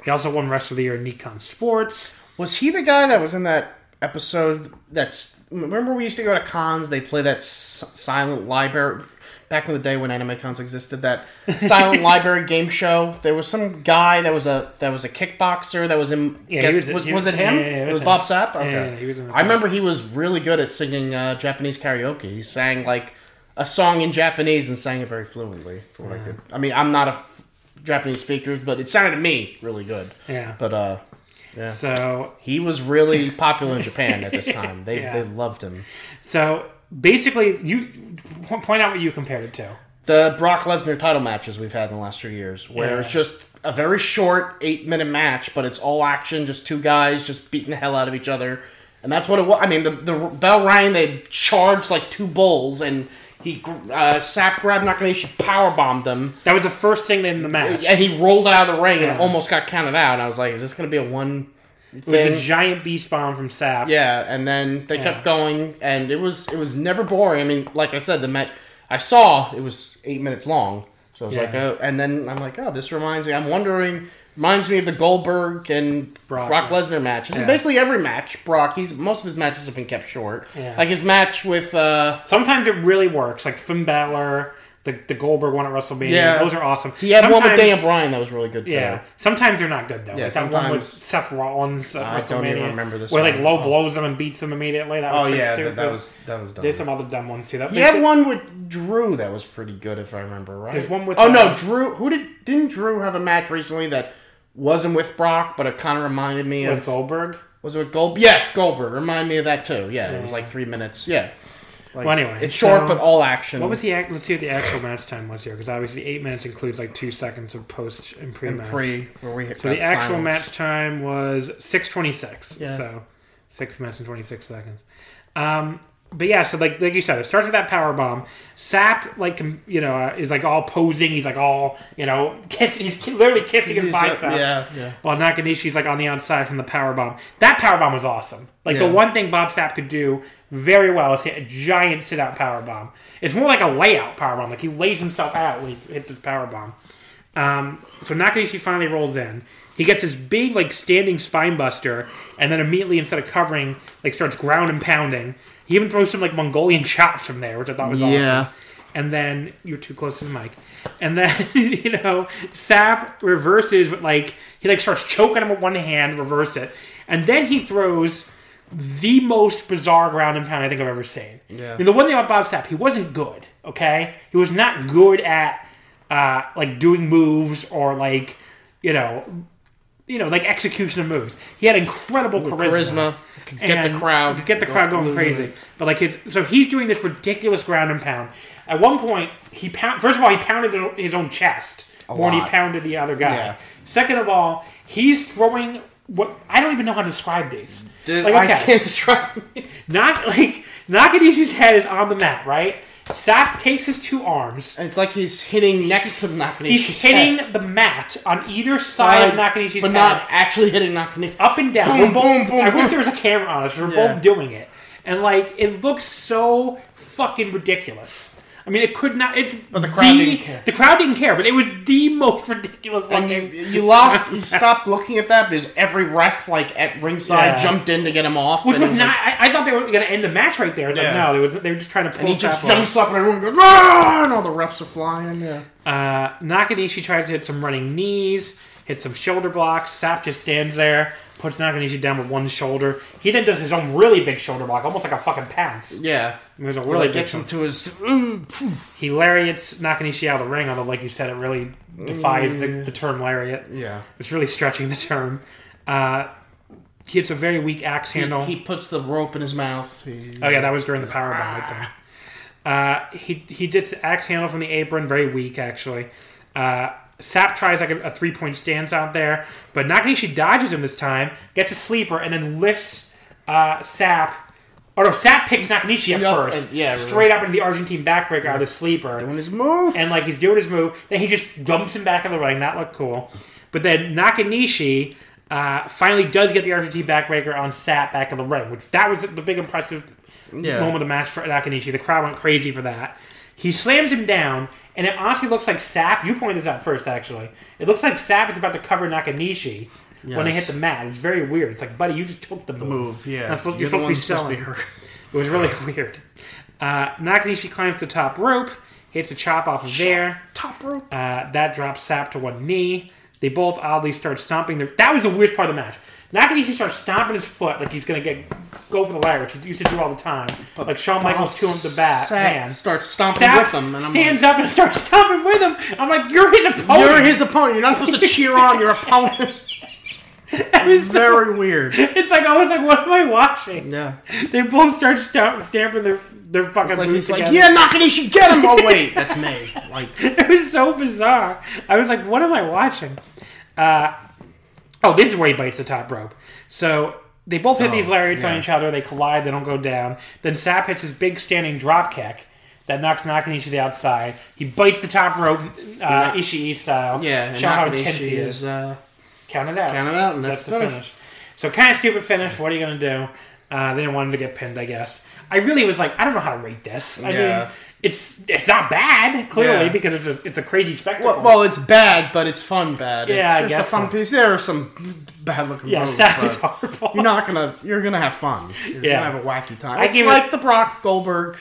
He also won Rest of the Year in Nikkan Sports. Was he the guy that was in that episode? That's remember we used to go to cons. They play that s- silent library back in the day when anime cons existed. That silent library game show. There was some guy that was a that was a kickboxer that was in. Yeah, guess- was- was, was was- it him? yeah, yeah, it it was him. Bob Sapp. Okay. yeah, he was in the I remember he was really good at singing uh, Japanese karaoke. He sang like a song in Japanese and sang it very fluently. For what I could. I mean, I'm not a f- Japanese speaker, but it sounded to me really good. Yeah. But uh. So, He was really popular in Japan at this time. They, Yeah. they loved him. so basically, you point out what you compared it to. The Brock Lesnar title matches we've had in the last few years, where Yeah. it's just a very short eight minute match, but it's all action, just two guys just beating the hell out of each other, and that's what it was. I mean, the the bell rang, they charged like two bulls, and he uh, Sapp grabbed Nakanishi, power bombed him, That was the first thing in the match. and he rolled out of the ring and almost got counted out. And I was like, is this going to be a one? It was a giant beast bomb from Sapp. Yeah, and then they kept going, and it was it was never boring. I mean, like I said, the match I saw it was eight minutes long, so I was Yeah. like, oh, and then I'm like, oh, this reminds me. I'm wondering, reminds me of the Goldberg and Brock, Brock. Lesnar matches. Yeah. And basically every match, Brock, he's most of his matches have been kept short. Yeah. Like his match with uh, Sometimes it really works, like Finn Balor, the, the Goldberg one at WrestleMania. Yeah. Those are awesome. he had one with Sometimes- Daniel Bryan that was really good too. Yeah, sometimes they're not good though. Yeah, like that one with Seth Rollins at I WrestleMania, don't even remember this where like. Low Oh. blows him and beats him immediately. That was Oh pretty yeah, stupid. that, was that was dumb. There's some other dumb ones too. That He had one with Drew that was pretty good, if I remember right. There's one with, oh uh, no, Drew. Who did didn't Drew have a match recently that wasn't with Brock, but it kind of reminded me with of Goldberg. was it with Gold? Yes, Goldberg. Remind me of that too. Yeah, it was like three minutes. Yeah. Like, Well, anyway, it's short so- but all action. What was the act? Let's see what the actual match time was here, because obviously eight minutes includes like two seconds of post and pre match. pre where we hit So that the actual silence. match time was six twenty six. Yeah. So six minutes and twenty six seconds. Um, but yeah, so like like you said, it starts with that power bomb. Sapp like you know uh, is like all posing. He's like all you know kissing. He's literally kissing his uh, biceps. yeah, yeah. While Nakanishi's like on the outside from the power bomb. That power bomb was awesome. Like the one thing Bob Sapp could do very well is hit a giant sit out power bomb. It's more like a layout power bomb. Like he lays himself out when he hits his power bomb. Um, so Nakanishi finally rolls in. He gets this big like standing spine buster, and then immediately instead of covering, like starts ground and pounding. He even throws some like Mongolian chops from there, which I thought was Yeah. awesome. And then you're too close to the mic. And then you know, Sapp reverses with like he like starts choking him with one hand, reverse it, and then he throws the most bizarre ground and pound I think I've ever seen. Yeah. I mean, the one thing about Bob Sapp, he wasn't good. Okay, he was not good at uh, like doing moves or like you know, you know, like execution of moves. He had incredible charisma. Charisma. Get the crowd. get the crowd going crazy. But like his, so he's doing this ridiculous ground and pound. At one point, he pound. First of all, he pounded his own chest more than he pounded the other guy. Yeah. Second of all, he's throwing what I don't even know how to describe these. Like, I can't describe not like Nakanishi's head is on the mat, right? Sapp takes his two arms. And It's like he's hitting next to Nakanishi's He's head, hitting the mat on either side of Nakanishi's but head. not actually hitting Nakanishi. up and down. Boom, We're boom, boom, I wish there was a camera on us. We're Yeah. both doing it, and like it looks so fucking ridiculous. I mean, it could not. It's But the crowd the, didn't care. The crowd didn't care, but it was the most ridiculous And you, you lost, you stopped looking at that because every ref, like at ringside, Yeah. jumped in to get him off. Which and was not. like- I, I thought they were going to end the match right there. It's like, Yeah. no, they, was, they were just trying to pull and he just Sapp off. jumps up and everyone goes, "Ah!" and all the refs are flying. Yeah. Uh, Nakanishi tries to hit some running knees, hit some shoulder blocks. Sapp just stands there, puts Nakanishi down with one shoulder. He then does his own really big shoulder block, almost like a fucking pounce. Yeah. It was a Really big gets him to his. He lariats Nakanishi out of the ring, although, like you said, it really defies the, the term lariat. Yeah. It's really stretching the term. Uh, he hits a very weak axe handle. He, he puts the rope in his mouth. He, oh, yeah, that was during the power bomb right there. Uh, he, he did the axe handle from the apron, very weak, actually. Uh, Sapp tries like a, a three point stance out there, but Nakanishi dodges him this time, gets a sleeper, and then lifts uh, Sapp. Or no, Sapp picks Nakanishi up Yup, first. and- yeah, straight up into the Argentine backbreaker out of the sleeper. doing his move. and like he's doing his move. Then he just dumps him back in the ring. That looked cool. But then Nakanishi uh, finally does get the Argentine backbreaker on Sapp back in the ring, which that was the big impressive Yeah. moment of the match for Nakanishi. The crowd went crazy for that. He slams him down, and it honestly looks like Sapp. You pointed this out first, actually. It looks like Sapp is about to cover Nakanishi. When they hit the mat, it's very weird. It's like, buddy, you just took the move. move, yeah. Not supposed, You're you're, supposed to be selling. It was really weird. Uh, Nakanishi climbs the top rope, hits a chop off of there. Top rope. Uh, that drops Sapp to one knee. They both oddly start stomping their. That was the weirdest part of the match. Nakanishi starts stomping his foot like he's gonna get go for the ladder, which he used to do all the time. like Shawn Michaels to him the bat. Man. starts stomping with him, and I'm stands like, up and starts stomping with him. I'm like, you're his opponent. "You're his opponent. You're not supposed to cheer on your opponent." So- Very weird. It's like I was like, what am I watching? Yeah. They both start stamp, stamping their their fucking Like boots he's like, together. "Yeah, Nakanishi, get him!" Oh wait, that's me. Like, it was so bizarre. I was like, what am I watching? Uh, oh, this is where he bites the top rope. So they both hit these lariats on each other. They collide. They don't go down. Then Sapp hits his big standing drop kick that knocks Nakanishi to the outside. He bites the top rope, uh, Ishii style. yeah, and show how intense he is. is uh, Count it out. count it out, and That's that's, the the finish. So kind of stupid finish. What are you gonna do? Uh, they didn't want him to get pinned, I guess. I really was like, I don't know how to rate this. I Yeah. mean, it's it's not bad clearly Yeah. because it's a it's a crazy spectacle. Well, well, it's bad, but it's fun bad. It's Yeah, I just guess a fun so. piece. There are some bad looking yeah, moves, but horrible. you're not gonna. You're gonna have fun. You're Yeah. gonna have a wacky time. I It's like the Brock Goldberg.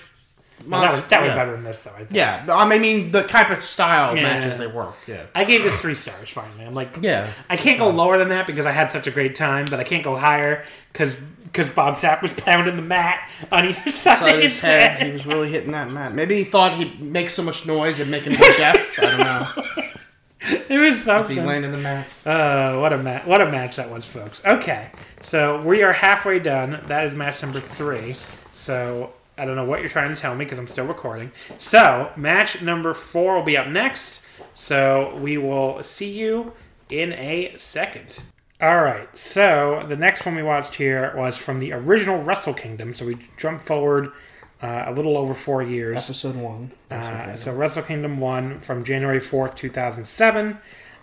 That was, that was yeah. better than this though. I think. Yeah, but, I mean the type of style Yeah. matches they work. Yeah. I gave this three stars finally. I'm like, Yeah. I can't go lower than that because I had such a great time, but I can't go higher because because Bob Sapp was pounding the mat on either side, Side of his head, head. he was really hitting that mat. Maybe he thought he'd make so much noise and make him deaf. I don't know. It was If he something. landed the mat. Uh, what a match! What a match that was, folks. Okay, so we are halfway done. That is match number three. So I don't know what you're trying to tell me because I'm still recording. So match number four will be up next. So we will see you in a second. All right. So the next one we watched here was from the original Wrestle Kingdom. So we jumped forward uh, a little over four years. Episode one. Uh, so Wrestle Kingdom 1 from January 4th, 2007.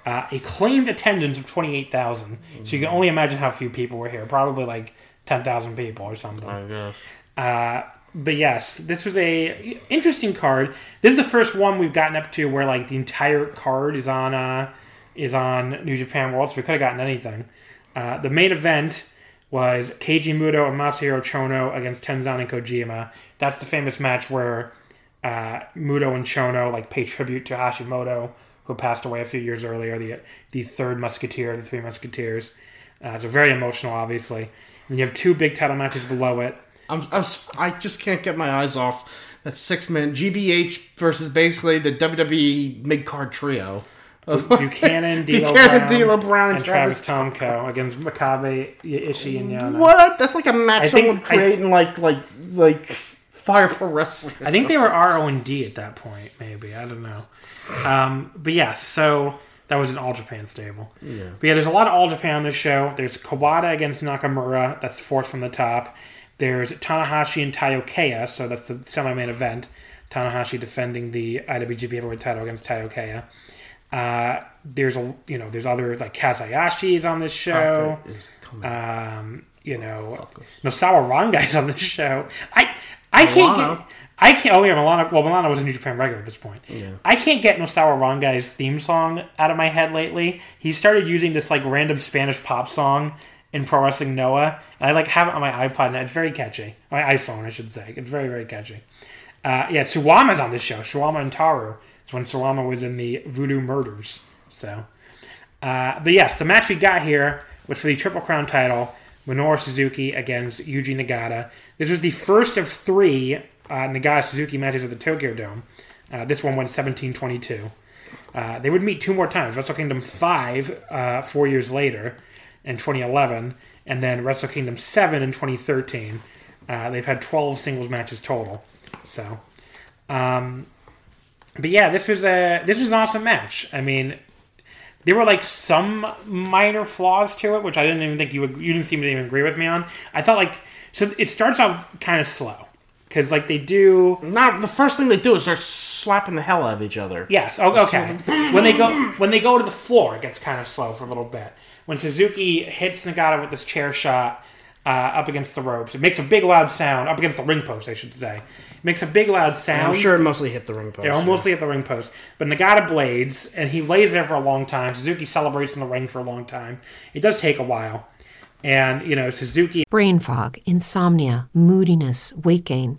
Uh, a claimed attendance of 28,000. So you can only imagine how few people were here. Probably like 10,000 people or something. I guess. Uh, but yes, this was a interesting card. This is the first one we've gotten up to where like the entire card is on uh, is on New Japan World, so we could have gotten anything. Uh, the main event was Keiji Muto and Masahiro Chono against Tenzan and Kojima. That's the famous match where uh, Muto and Chono like pay tribute to Hashimoto, who passed away a few years earlier, the the third Musketeer of the Three Musketeers. Uh, it's very emotional, obviously. And you have two big title matches below it. I'm, I'm I just can't get my eyes off that six man GBH versus basically the WWE mid card trio. Buchanan, D'Lo Buchanan, Brown, D'Lo Brown, and Travis Tomko against Makabe, Ishii, and Yano. What? That's like a match I someone creating like like like Fire Pro Wrestling. I think they were RO and D at that point, maybe. I don't know. Um, but yeah, so that was an All Japan stable. Yeah. But yeah, there's a lot of All Japan on this show. There's Kawada against Nakamura, that's fourth from the top. There's Tanahashi and Taiyo Kea, so that's the semi main event. Tanahashi defending the IWGP Heavyweight title against Taiyo Kea. Uh, there's a you know there's other like Kaz Hayashi is on this show. Um, you know, Fuckers. Nosawa Rongai's on this show. I I can't get. I can't. Oh yeah, Milano. Well, Milano was a New Japan regular at this point. Yeah. I can't get Nosawa Rongai's theme song out of my head lately. He started using this like random Spanish pop song in Pro Wrestling Noah, and I like have it on my iPod, and it's very catchy. My iPhone, I should say. It's very very catchy. Uh, yeah, Suwama's on this show. Suwama and Taru. It's when Suwama was in the Voodoo Murders. So, uh, but yes, the match we got here was for the Triple Crown title: Minoru Suzuki against Yuji Nagata. This was the first of three uh, Nagata Suzuki matches at the Tokyo Dome. Uh, this one went 17-22. Uh, they would meet two more times: Wrestle Kingdom five uh, four years later in 2011, and then Wrestle Kingdom seven in 2013. Uh, they've had 12 singles matches total. So, um, but yeah, this was a this was an awesome match. I mean, there were like some minor flaws to it, which I didn't even think you would. You didn't seem to even agree with me on. I thought like so it starts off kind of slow because like they do. Not the first thing they do is they're slapping the hell out of each other. Yes. Okay. When they go when they go to the floor, it gets kind of slow for a little bit. When Suzuki hits Nagata with this chair shot uh, up against the ropes, it makes a big loud sound up against the ring post, I should say. It makes a big loud sound. I'm sure it mostly hit the ring post. Yeah, almost at the ring post. But Nagata blades, and he lays there for a long time. Suzuki celebrates in the ring for a long time. It does take a while. And, you know, Suzuki Brain fog, insomnia, moodiness, weight gain.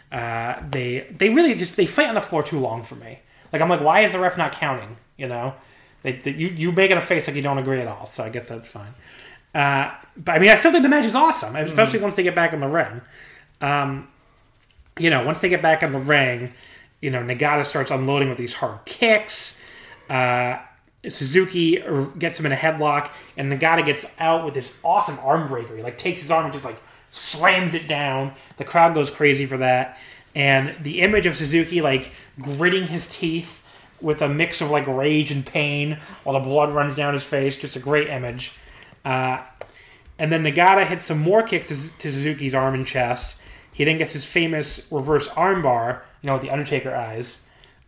Uh, they they really just they fight on the floor too long for me. Like I'm like, why is the ref not counting? You know, they, they, you you make it a face like you don't agree at all. So I guess that's fine. Uh, but I mean, I still think the match is awesome, especially once they get back in the ring. Um, you know, once they get back in the ring, you know, Nagata starts unloading with these hard kicks. Uh, Suzuki gets him in a headlock, and Nagata gets out with this awesome arm breaker. He like takes his arm and just like slams it down. The crowd goes crazy for that. And the image of Suzuki like gritting his teeth with a mix of like rage and pain while the blood runs down his face, just a great image. Uh, and then Nagata hits some more kicks to, to Suzuki's arm and chest. He then gets his famous reverse armbar, you know, with the Undertaker eyes,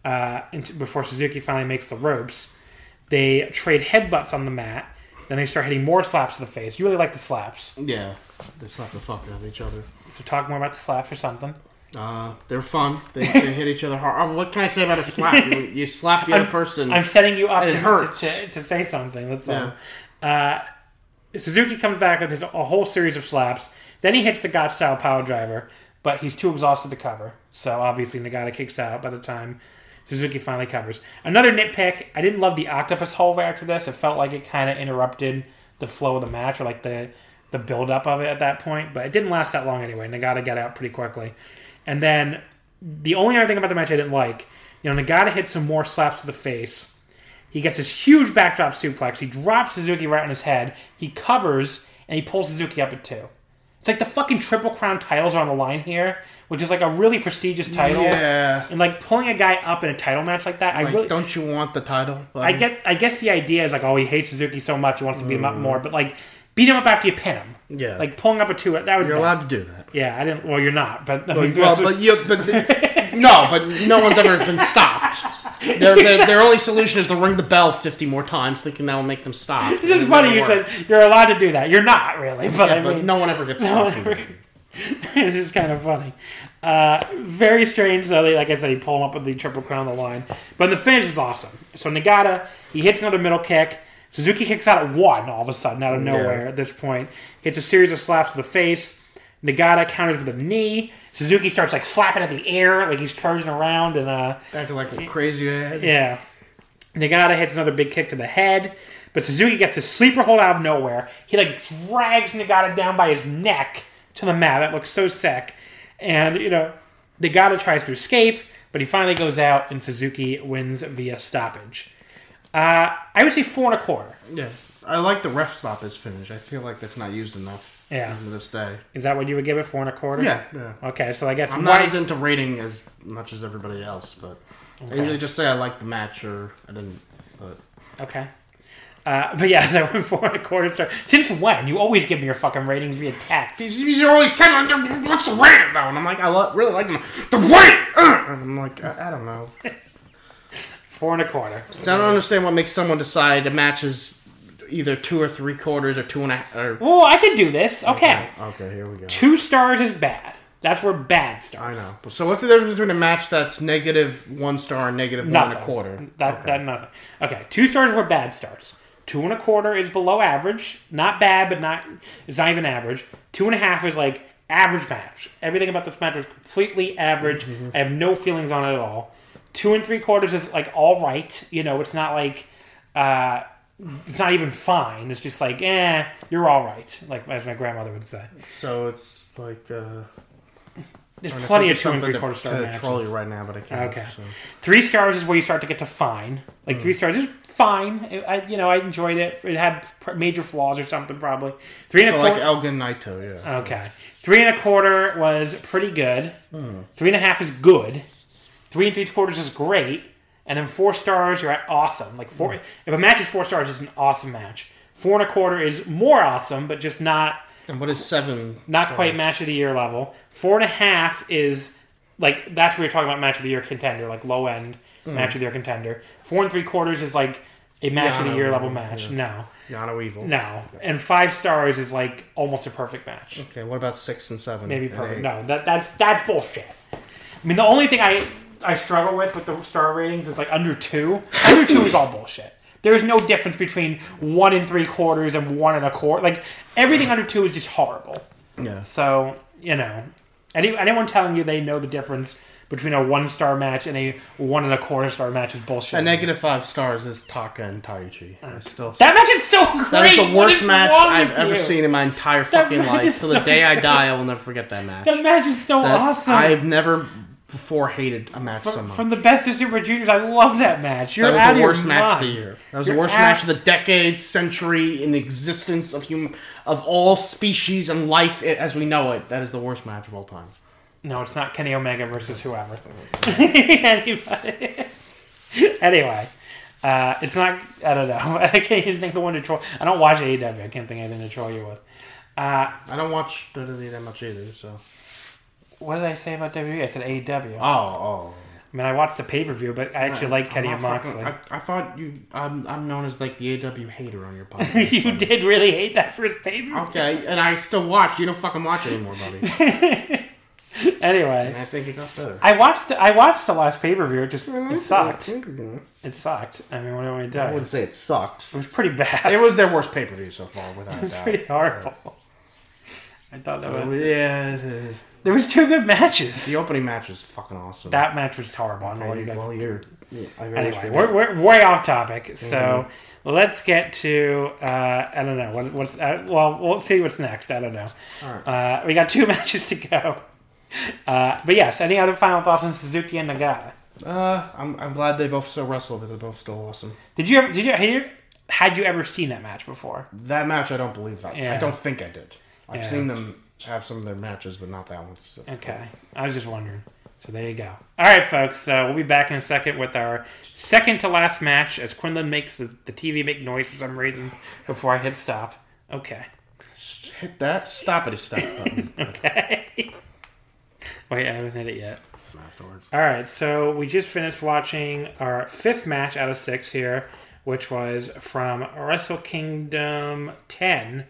uh, before Suzuki finally makes the ropes. They trade headbutts on the mat. Then they start hitting more slaps to the face. You really like the slaps. Yeah, they slap the fuck out of each other. So talk more about the slaps or something. Uh, they're fun. They, they hit each other hard. Oh, what can I say about a slap? You, you slap the other person. I'm setting you up to, it hurts. To, to, to say something. That's all. Uh, Suzuki comes back with his, a whole series of slaps. Then he hits the Gotch style piledriver, but he's too exhausted to cover. So obviously Nagata kicks out by the time Suzuki finally covers. Another nitpick: I didn't love the octopus hold after this. It felt like it kind of interrupted the flow of the match or like the the build up of it at that point. But it didn't last that long anyway. Nagata got out pretty quickly, and then the only other thing about the match I didn't like, you know, Nagata hit some more slaps to the face. He gets this huge backdrop suplex. He drops Suzuki right on his head. He covers and he pulls Suzuki up at two. It's like the fucking Triple Crown titles are on the line here, which is like a really prestigious title. Yeah. And like pulling a guy up in a title match like that, I Like, really don't you want the title? I get I guess the idea is like, oh, he hates Suzuki so much, he wants to beat him up mm. more, but like beat him up after you pin him. Yeah. Like pulling up a two that was You're bad. allowed to do that. Yeah, I didn't well you're not, but I mean, well, but you, but no, but no one's ever been stopped. Their, their, their only solution is to ring the bell fifty more times, thinking that will make them stop. it's just funny you said you're allowed to do that. You're not really, but Yeah, I but mean no one ever gets No stopped. ever- it's just kind of funny. Uh, very strange, though. They, like I said, he pulled up with the triple crown on the line. But the finish is awesome. So Nagata, he hits another middle kick. Suzuki kicks out at one all of a sudden, out of nowhere at this point. Hits a series of slaps to the face. Nagata counters with a knee. Suzuki starts like slapping at the air, like he's charging around, and uh, Acting like a crazy head. yeah. Nagata hits another big kick to the head, but Suzuki gets a sleeper hold out of nowhere. He like drags Nagata down by his neck to the mat. That looks so sick. And you know, Nagata tries to escape, but he finally goes out, and Suzuki wins via stoppage. Uh, I would say four and a quarter. Yeah. I like the ref stoppage finish. I feel like that's not used enough. Yeah. To this day. Is that what you would give it? Four and a quarter? Yeah. Yeah. Okay, so I guess I'm not as into rating as much as everybody else, but I usually just say I like the match or I didn't. But Okay. Uh, but yeah, so four and a quarter star. Since when? You always give me your fucking ratings via text. these, these are always ten. What's the rant though? And I'm like, I lo- really like them. The rant. Uh! And I'm like, I, I don't know. Four and a quarter. So I don't understand what makes someone decide a match is either two or three quarters or two and a half. Or, Well, I can do this. Okay. okay, here we go. Two stars is bad. That's where bad I starts. know. So what's the difference between a match that's negative one star and negative one and a quarter? That Okay. that nothing. Okay. Two stars is where bad starts. Two and a quarter is below average. Not bad, but not it's not even average. Two and a half is like average match. Everything about this match is completely average. Mm-hmm. I have no feelings on it at all. Two and three quarters is like all right. You know, it's not like uh it's not even fine. It's just like, eh, you're all right. Like as my grandmother would say. So it's like. Uh, There's plenty of two and three quarter star to matches. troll you right now, but I can't. Okay. so. Three stars is where you start to get to fine. Like Hmm. three stars is fine. It- I, you know, I enjoyed it. It had pr- major flaws or something, probably. Three and a So quarter. like Elgin Naito, yeah. okay, three and a quarter was pretty good. Hmm. Three and a half is good. Three and three quarters is great. And then four stars, you're at awesome. Like Hmm. four. If a match is four stars, it's an awesome match. Four and a quarter is more awesome, but just not And what is seven? not stars? quite match of the year level. Four and a half is like that's where you're talking about match of the year contender, like low end match of the year contender. Four and three quarters is like a match of the year level match. No, Yano Evil. no, and five stars is like almost a perfect match. Okay, what about six and seven? Maybe and perfect. eight? No, that that's that's bullshit. I mean, the only thing I I struggle with with the star ratings is like under two. Under two is all bullshit. There's no difference between one and three quarters and one and a quarter. Like everything under two is just horrible. Yeah. So you know, any, anyone telling you they know the difference between a one star match and a one and a quarter star match is bullshit. A negative five stars is Taka and Taichi. Uh, I still. That match is so great. That is the worst is match I've ever you? seen in my entire fucking life. Till the day I die, I will never forget that match. That match is so That- awesome. I've never before hated a match so from, much. from the best of Super Juniors, I love that match. You're that was the worst match of the year. That was You're the worst out- match of the decade, century, in existence of human, of all species and life as we know it. That is the worst match of all time. No, it's not Kenny Omega versus whoever. Anybody. anyway, uh, it's not. I don't know. I can't even think of one to troll. I don't watch AEW. I can't think of anything to troll you with. Uh, I don't watch WWE that much either. So. What did I say about WWE? I said AEW. Oh, oh. I mean, I watched the pay per view, but I actually like Kenny and Moxley. I, I thought you. I'm, I'm known as like the AW hater on your podcast. you buddy. did really hate that first pay per view. Okay, and I still watch. You don't fucking watch anymore, buddy. And Anyway, I think it got better. I watched. I watched the last pay per view. It just it sucked. It sucked. I mean, what do me to I wouldn't say it sucked. It was pretty bad. It was their worst pay per view so far, without a It was doubt. pretty horrible. I thought that oh, was. Yeah, There was two good matches. the opening match was fucking awesome. That match was horrible. I don't know what you Okay, guys. well, you're. yeah, I Anyway, we're, we're way off topic. So Mm-hmm. let's get to uh, I don't know what, what's uh, well we'll see what's next. I don't know. Uh, we got two matches to go. Uh, but yes, any other final thoughts on Suzuki and Nagata? Uh, I'm, I'm glad they both still wrestle, but they're both still awesome. Did you ever? Did you? Had you, had you ever seen that match before? That match, I don't believe that. Yeah. I don't think I did. I've Yeah. seen them have some of their matches, but not that one specifically. Okay, I was just wondering. So there you go. All right, folks. Uh, we'll be back in a second with our second to last match as Quinlan makes the, the TV make noise for some reason before I hit stop. Okay. Hit that stoppity stop button Okay. Wait, I haven't hit it yet. afterwards. All right, so we just finished watching our fifth match out of six here, which was from Wrestle Kingdom 10,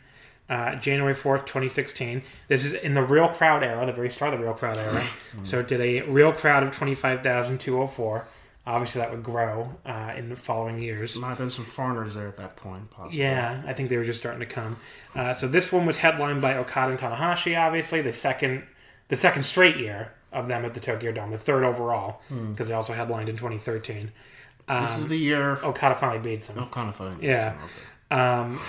uh, January 4th, 2016. This is in the real crowd era, the very start of the real crowd era. so it did a real crowd of 25,204. Obviously, that would grow uh, in the following years. Might have been some foreigners there at that point, possibly. Yeah, I think they were just starting to come. Uh, so this one was headlined by Okada and Tanahashi. Obviously, the second, the second straight year of them at the Tokyo Dome, the third overall, because they also headlined in 2013. This is the year. Okada finally beats them. Kind of funny. Yeah. Um,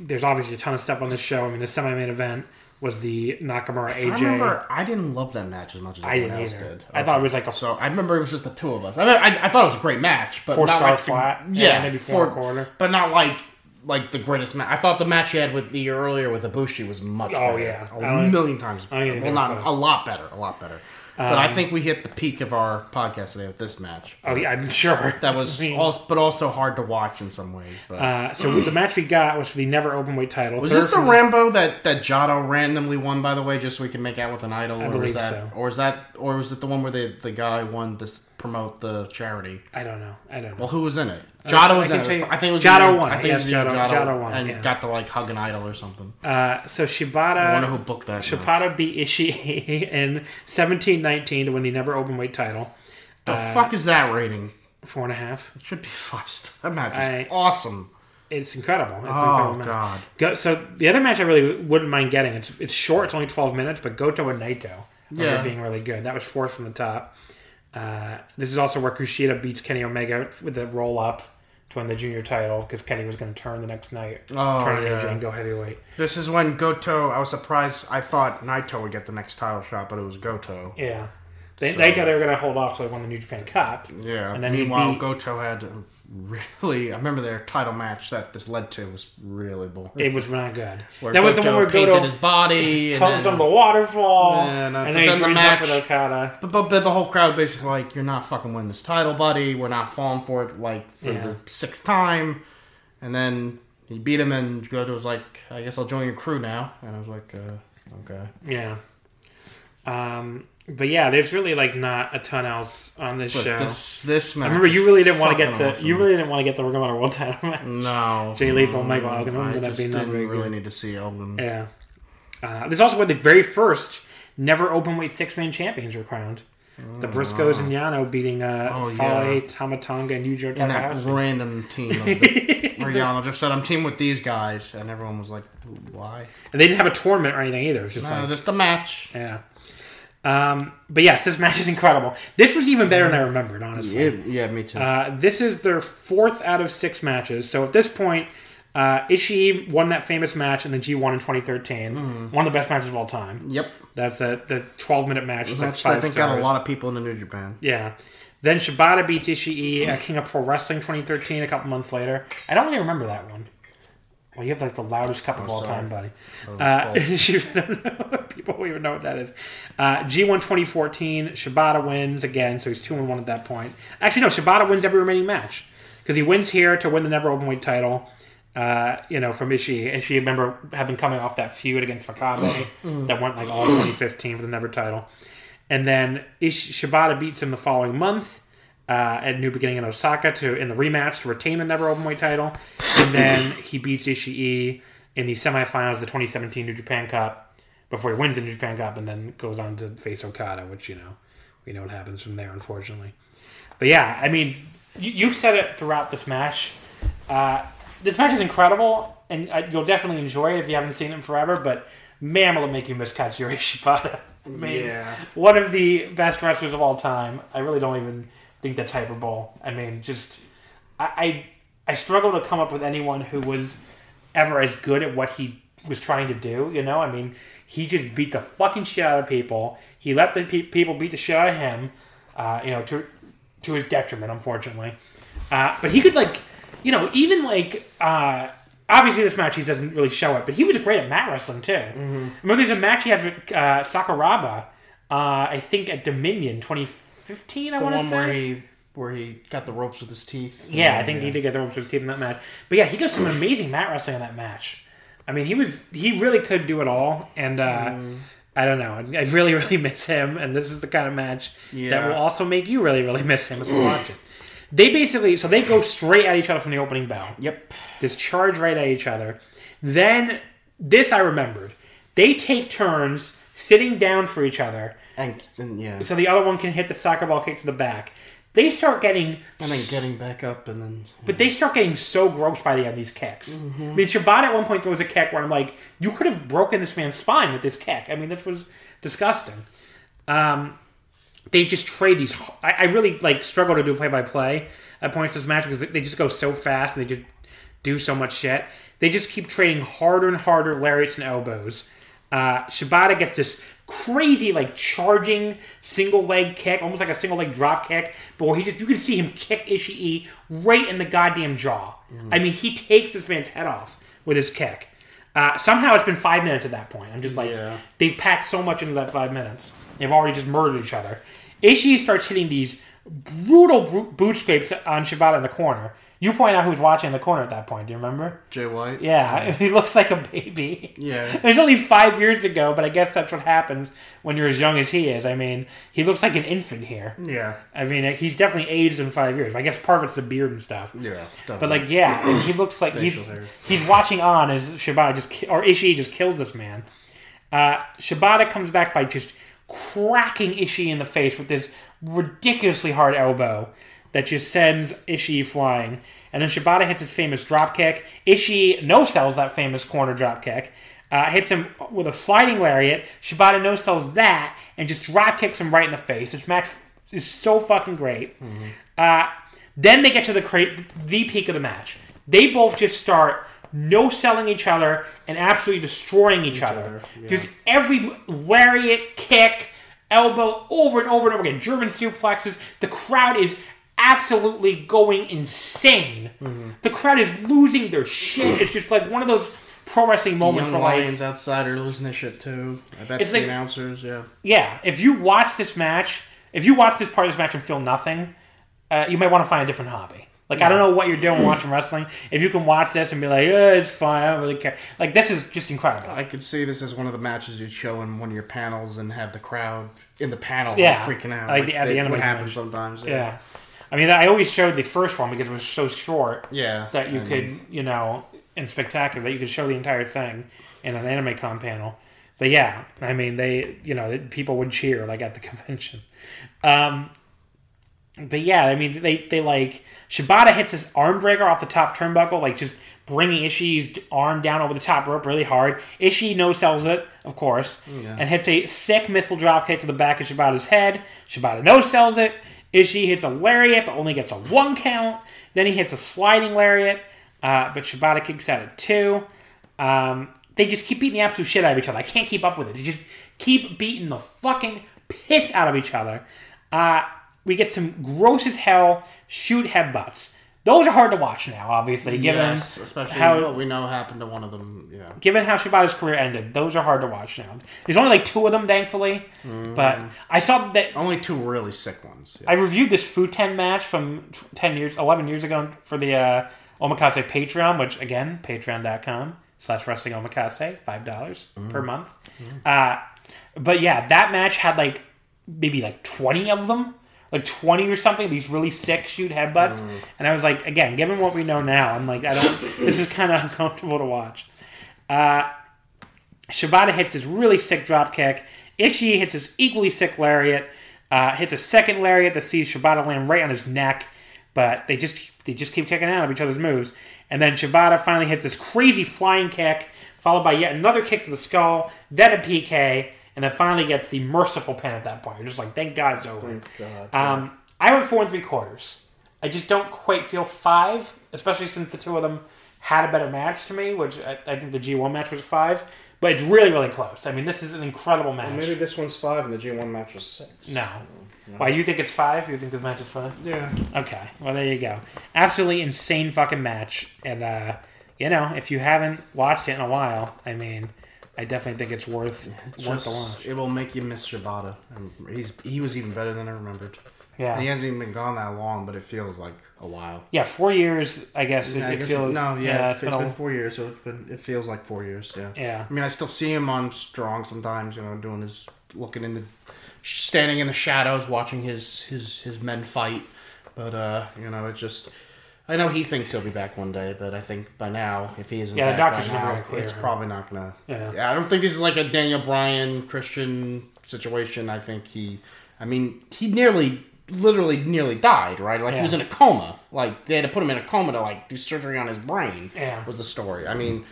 there's obviously a ton of stuff on this show. I mean, the semi-main event was the Nakamura AJ. I remember I didn't love that match as much as I didn't either. did. I thought it was like a So I remember it was just the two of us. I mean, I, I thought it was a great match, but Four not star like the- flat? Yeah, Yeah, maybe four a quarter. but not like like the greatest match. I thought the match you had with the earlier with Ibushi was much. Oh, better. yeah. a million times. Better. Well, not it a lot better, a lot better. But I think we hit the peak of our podcast today with this match. oh yeah, I'm sure That was, I mean, also, but also hard to watch in some ways. But uh, so the match we got was for the never open weight title. was Third this the Rambo that that Jado randomly won? By the way, just so we can make out with an idol, or believe was that, so. or is that, or was it the one where the the guy won to promote the charity? I don't know. I don't know. Well, who was in it? Jado was I in tell you- I think it was Jado either- won. I think Yes, it was either Jado- Jado, Jado won, and yeah. got to like hug an idol or something. Uh, so Shibata. I wonder who booked that. Shibata beat Ishii in 17-19 to win the never open weight title. The fuck is that rating? Four and a half. It should be first. That match is I- awesome. It's incredible. It's Oh incredible god. Go, so the other match I really wouldn't mind getting. It's it's short. It's only twelve minutes, but Goto and Naito Yeah. being really good. That was fourth from the top. Uh, this is also where Kushida beats Kenny Omega with the roll up to win the junior title because Kenny was going to turn the next night, Oh, turn yeah. AJ and go heavyweight. This is when Goto. I was surprised. I thought Naito would get the next title shot, but it was Goto. Yeah, they, they thought they were going to hold off till they won the New Japan Cup. Yeah. and then he Meanwhile, beat. Goto had really. I remember their title match that this led to was really boring. It was not good. Where that was the one where painted Goto his body. and comes then- on the waterfall, Yeah, no, and but then he then the joins match- up with Okada. But, but, but the whole crowd basically like, you're not fucking winning this title, buddy. We're not falling for it like for Yeah. the sixth time. And then he beat him, and Goto was like, I guess I'll join your crew now. And I was like, uh, okay. Yeah. Um, but yeah, there's really like not a ton else on this But show. this this match. I remember you really didn't want to get the awesome. you really didn't want to get the Ring of Honor World Title match. no Jay Lethal, Michael Elgin, I just didn't really good? need to see Elgin. Yeah. Uh, this is also where the very first never open weight six man champions were crowned. The Briscoes and Yano beating uh, Oh, Fale, yeah. Tama Tonga, and Yujiro And that Takahashi. random team where Yano just said, "I'm team with these guys," and everyone was like, "Why?" And they didn't have a tournament or anything either. It was just No, like just a match. yeah. Um, but yes, this match is incredible. This was even better than I remembered, honestly. Yeah, yeah, me too. Uh, this is their fourth out of six matches. So at this point, uh, Ishii won that famous match in the G1 in 2013. Mm-hmm. One of the best matches of all time. yep. That's a, the 12 minute match. It's like five I think stars. got a lot of people in the New Japan. Yeah. Then Shibata beats Ishii at King of Pro Wrestling 2013 a couple months later. I don't really remember that one. Well, you have like the loudest cup of all Oh, sorry. time, buddy. Uh, don't know- people don't even know what that is. Uh, G1 2014, Shibata wins again, so he's 2 and 1 at that point. Actually, no, Shibata wins every remaining match because he wins here to win the Never Openweight title. Uh, you know, from Ishii. Ishii, remember, had been coming off that feud against Makabe that went like all 2015 for the Never title. And then Ish- Shibata beats him the following month uh, at New Beginning in Osaka to in the rematch to retain the Never Openweight title. And then he beats Ishii in the semifinals of the 2017 New Japan Cup before he wins the New Japan Cup and then goes on to face Okada, which, you know, we know what happens from there, unfortunately. But yeah, I mean, you, you said it throughout this match. Uh, this match is incredible, and uh, you'll definitely enjoy it if you haven't seen it in forever. But man, will it make you miss Katsuyori Shibata? I mean, Yeah. one of the best wrestlers of all time. I really don't even think that's hyperbole. I mean, just I, I I struggle to come up with anyone who was ever as good at what he was trying to do. You know, I mean, he just beat the fucking shit out of people. He let the pe- people beat the shit out of him. Uh, you know, to to his detriment, unfortunately. Uh, but he could like, you know, even like uh, obviously this match he doesn't really show it, but he was great at mat wrestling too. Mm-hmm. Remember, there's a match he had with uh, Sakuraba, uh, I think at Dominion 2015. I want to one say. where he where he got the ropes with his teeth. Yeah, I think he did get the ropes with his teeth in that match. But yeah, he does some amazing mat wrestling in that match. I mean, he was he really could do it all, and uh, I don't know. I really really miss him, and this is the kind of match that will also make you really really miss him if you watch it. They basically so they go straight at each other from the opening bell. Yep. Just charge right at each other. Then this I remembered. They take turns sitting down for each other, And, and yeah, so the other one can hit the soccer ball kick to the back. They start getting and then getting back up and then but they start getting so gross by the end of these kicks. I mean, Shibata at one point throws a kick where I'm like, you could have broken this man's spine with this kick. I mean, this was disgusting. Um, they just trade these. I, I really like struggle to do play by play at points in this match because they just go so fast and they just do so much shit. They just keep trading harder and harder lariats and elbows. Uh, Shibata gets this crazy, like charging single leg kick, almost like a single leg drop kick, but where he just you can see him kick Ishii right in the goddamn jaw. I mean, he takes this man's head off with his kick. Uh, somehow it's been five minutes at that point. I'm just like, Yeah. they've packed so much into that five minutes. They've already just murdered each other. Ishii starts hitting these brutal boot scrapes on Shibata in the corner. You point out who's watching in the corner at that point. Do you remember? Jay White. Yeah, he looks like a baby. Yeah. It's only five years ago, but I guess that's what happens when you're as young as he is. I mean, he looks like an infant here. Yeah. I mean, he's definitely aged in five years. I guess part of it's the beard and stuff. Yeah. But like, yeah, he looks like he's, hair. he's watching on as Shibata just or Ishii just kills this man. Uh, Shibata comes back by just cracking Ishii in the face with this ridiculously hard elbow that just sends Ishii flying. And then Shibata hits his famous drop kick. Ishii no sells that famous corner drop kick. Uh, hits him with a sliding lariat. Shibata no sells that and just drop kicks him right in the face. This match is so fucking great. Uh, then they get to the cra- the peak of the match. They both just start no selling each other and absolutely destroying each, other. other, yeah. Just every lariat, kick, elbow, over and over and over again. German suplexes. The crowd is absolutely going insane. Mm-hmm. The crowd is losing their shit. It's just like one of those pro wrestling moments Young where like Lions outside are losing their shit too. I bet It's the like- announcers. Yeah. yeah, if you watch this match, if you watch this part of this match and feel nothing, uh, you might want to find a different hobby. Like I don't know what you're doing watching wrestling. If you can watch this and be like, "Yeah, it's fine. I don't really care." Like this is just incredible. I could see this as one of the matches you'd show in one of your panels and have the crowd in the panel like, Yeah. freaking out. Like the- at the end of what happens match. sometimes. Yeah, I mean, I always showed the first one because it was so short Yeah. that you could, you know, and spectacular that you could show the entire thing in an anime con panel. But yeah, I mean, they, you know, people would cheer like at the convention. Um, but yeah, I mean, they they like Shibata hits this arm breaker off the top turnbuckle, like just bringing Ishii's arm down over the top rope really hard. Ishii no sells it, of course, and hits a sick missile drop kick to the back of Shibata's head. Shibata no sells it. Ishii hits a lariat, but only gets a one count. Then he hits a sliding lariat, uh, but Shibata kicks out at two. Um, they just keep beating the absolute shit out of each other. I can't keep up with it. They just keep beating the fucking piss out of each other. Uh, we get some gross as hell shoot headbutts. Those are hard to watch now, obviously, given Yes, especially how what we know happened to one of them. Yeah. given how Shibata's career ended. Those are hard to watch now. There's only like two of them, thankfully. But I saw that Only two really sick ones. Yeah. I reviewed this Futen match from 10 years, 11 years ago for the uh, Omakase Patreon, which again, patreon.com slash wrestling omakase, $5 per month. Uh, but yeah, that match had like maybe like 20 of them, like 20 or something, these really sick shoot headbutts. And I was like, again, given what we know now, I'm like, I don't, this is kind of uncomfortable to watch. Uh, Shibata hits his really sick drop kick. Ishii hits his equally sick lariat. Uh, hits a second lariat that sees Shibata land right on his neck, but they just they just keep kicking out of each other's moves. And then Shibata finally hits this crazy flying kick, followed by yet another kick to the skull, then a PK, and then finally gets the merciful pen at that point. You're just like, thank God it's over. Um, I went four and three quarters. I just don't quite feel five, especially since the two of them had a better match to me, which I, I think the G1 match was five. But it's really, really close. I mean, this is an incredible match. Maybe this one's five and the G1 match was six. No. Why, you think it's five? You think this match is five? Yeah. Okay. Well, there you go. Absolutely insane fucking match. And, uh, you know, if you haven't watched it in a while, I mean, I definitely think it's worth worth the watch. it will make you miss Shibata. And he's he was even better than I remembered. Yeah, And he hasn't even been gone that long, but it feels like a while. yeah, four years. I guess it, Yeah, I it guess feels. no, yeah, it's it's been, been a, four years, so it's been it feels like four years. Yeah. yeah. I mean, I still see him on Strong sometimes. You know, doing his looking in the standing in the shadows, watching his his his men fight. But uh, you know, it just. I know he thinks he'll be back one day, but I think by now, if he isn't Yeah, the doctor's by now, clear it's probably not gonna. Yeah. I don't think this is like a Daniel Bryan Christian situation. I think he, I mean, he nearly, literally, nearly died. Right, like he was in a coma. Like they had to put him in a coma to like do surgery on his brain. Yeah. was the story. I mean,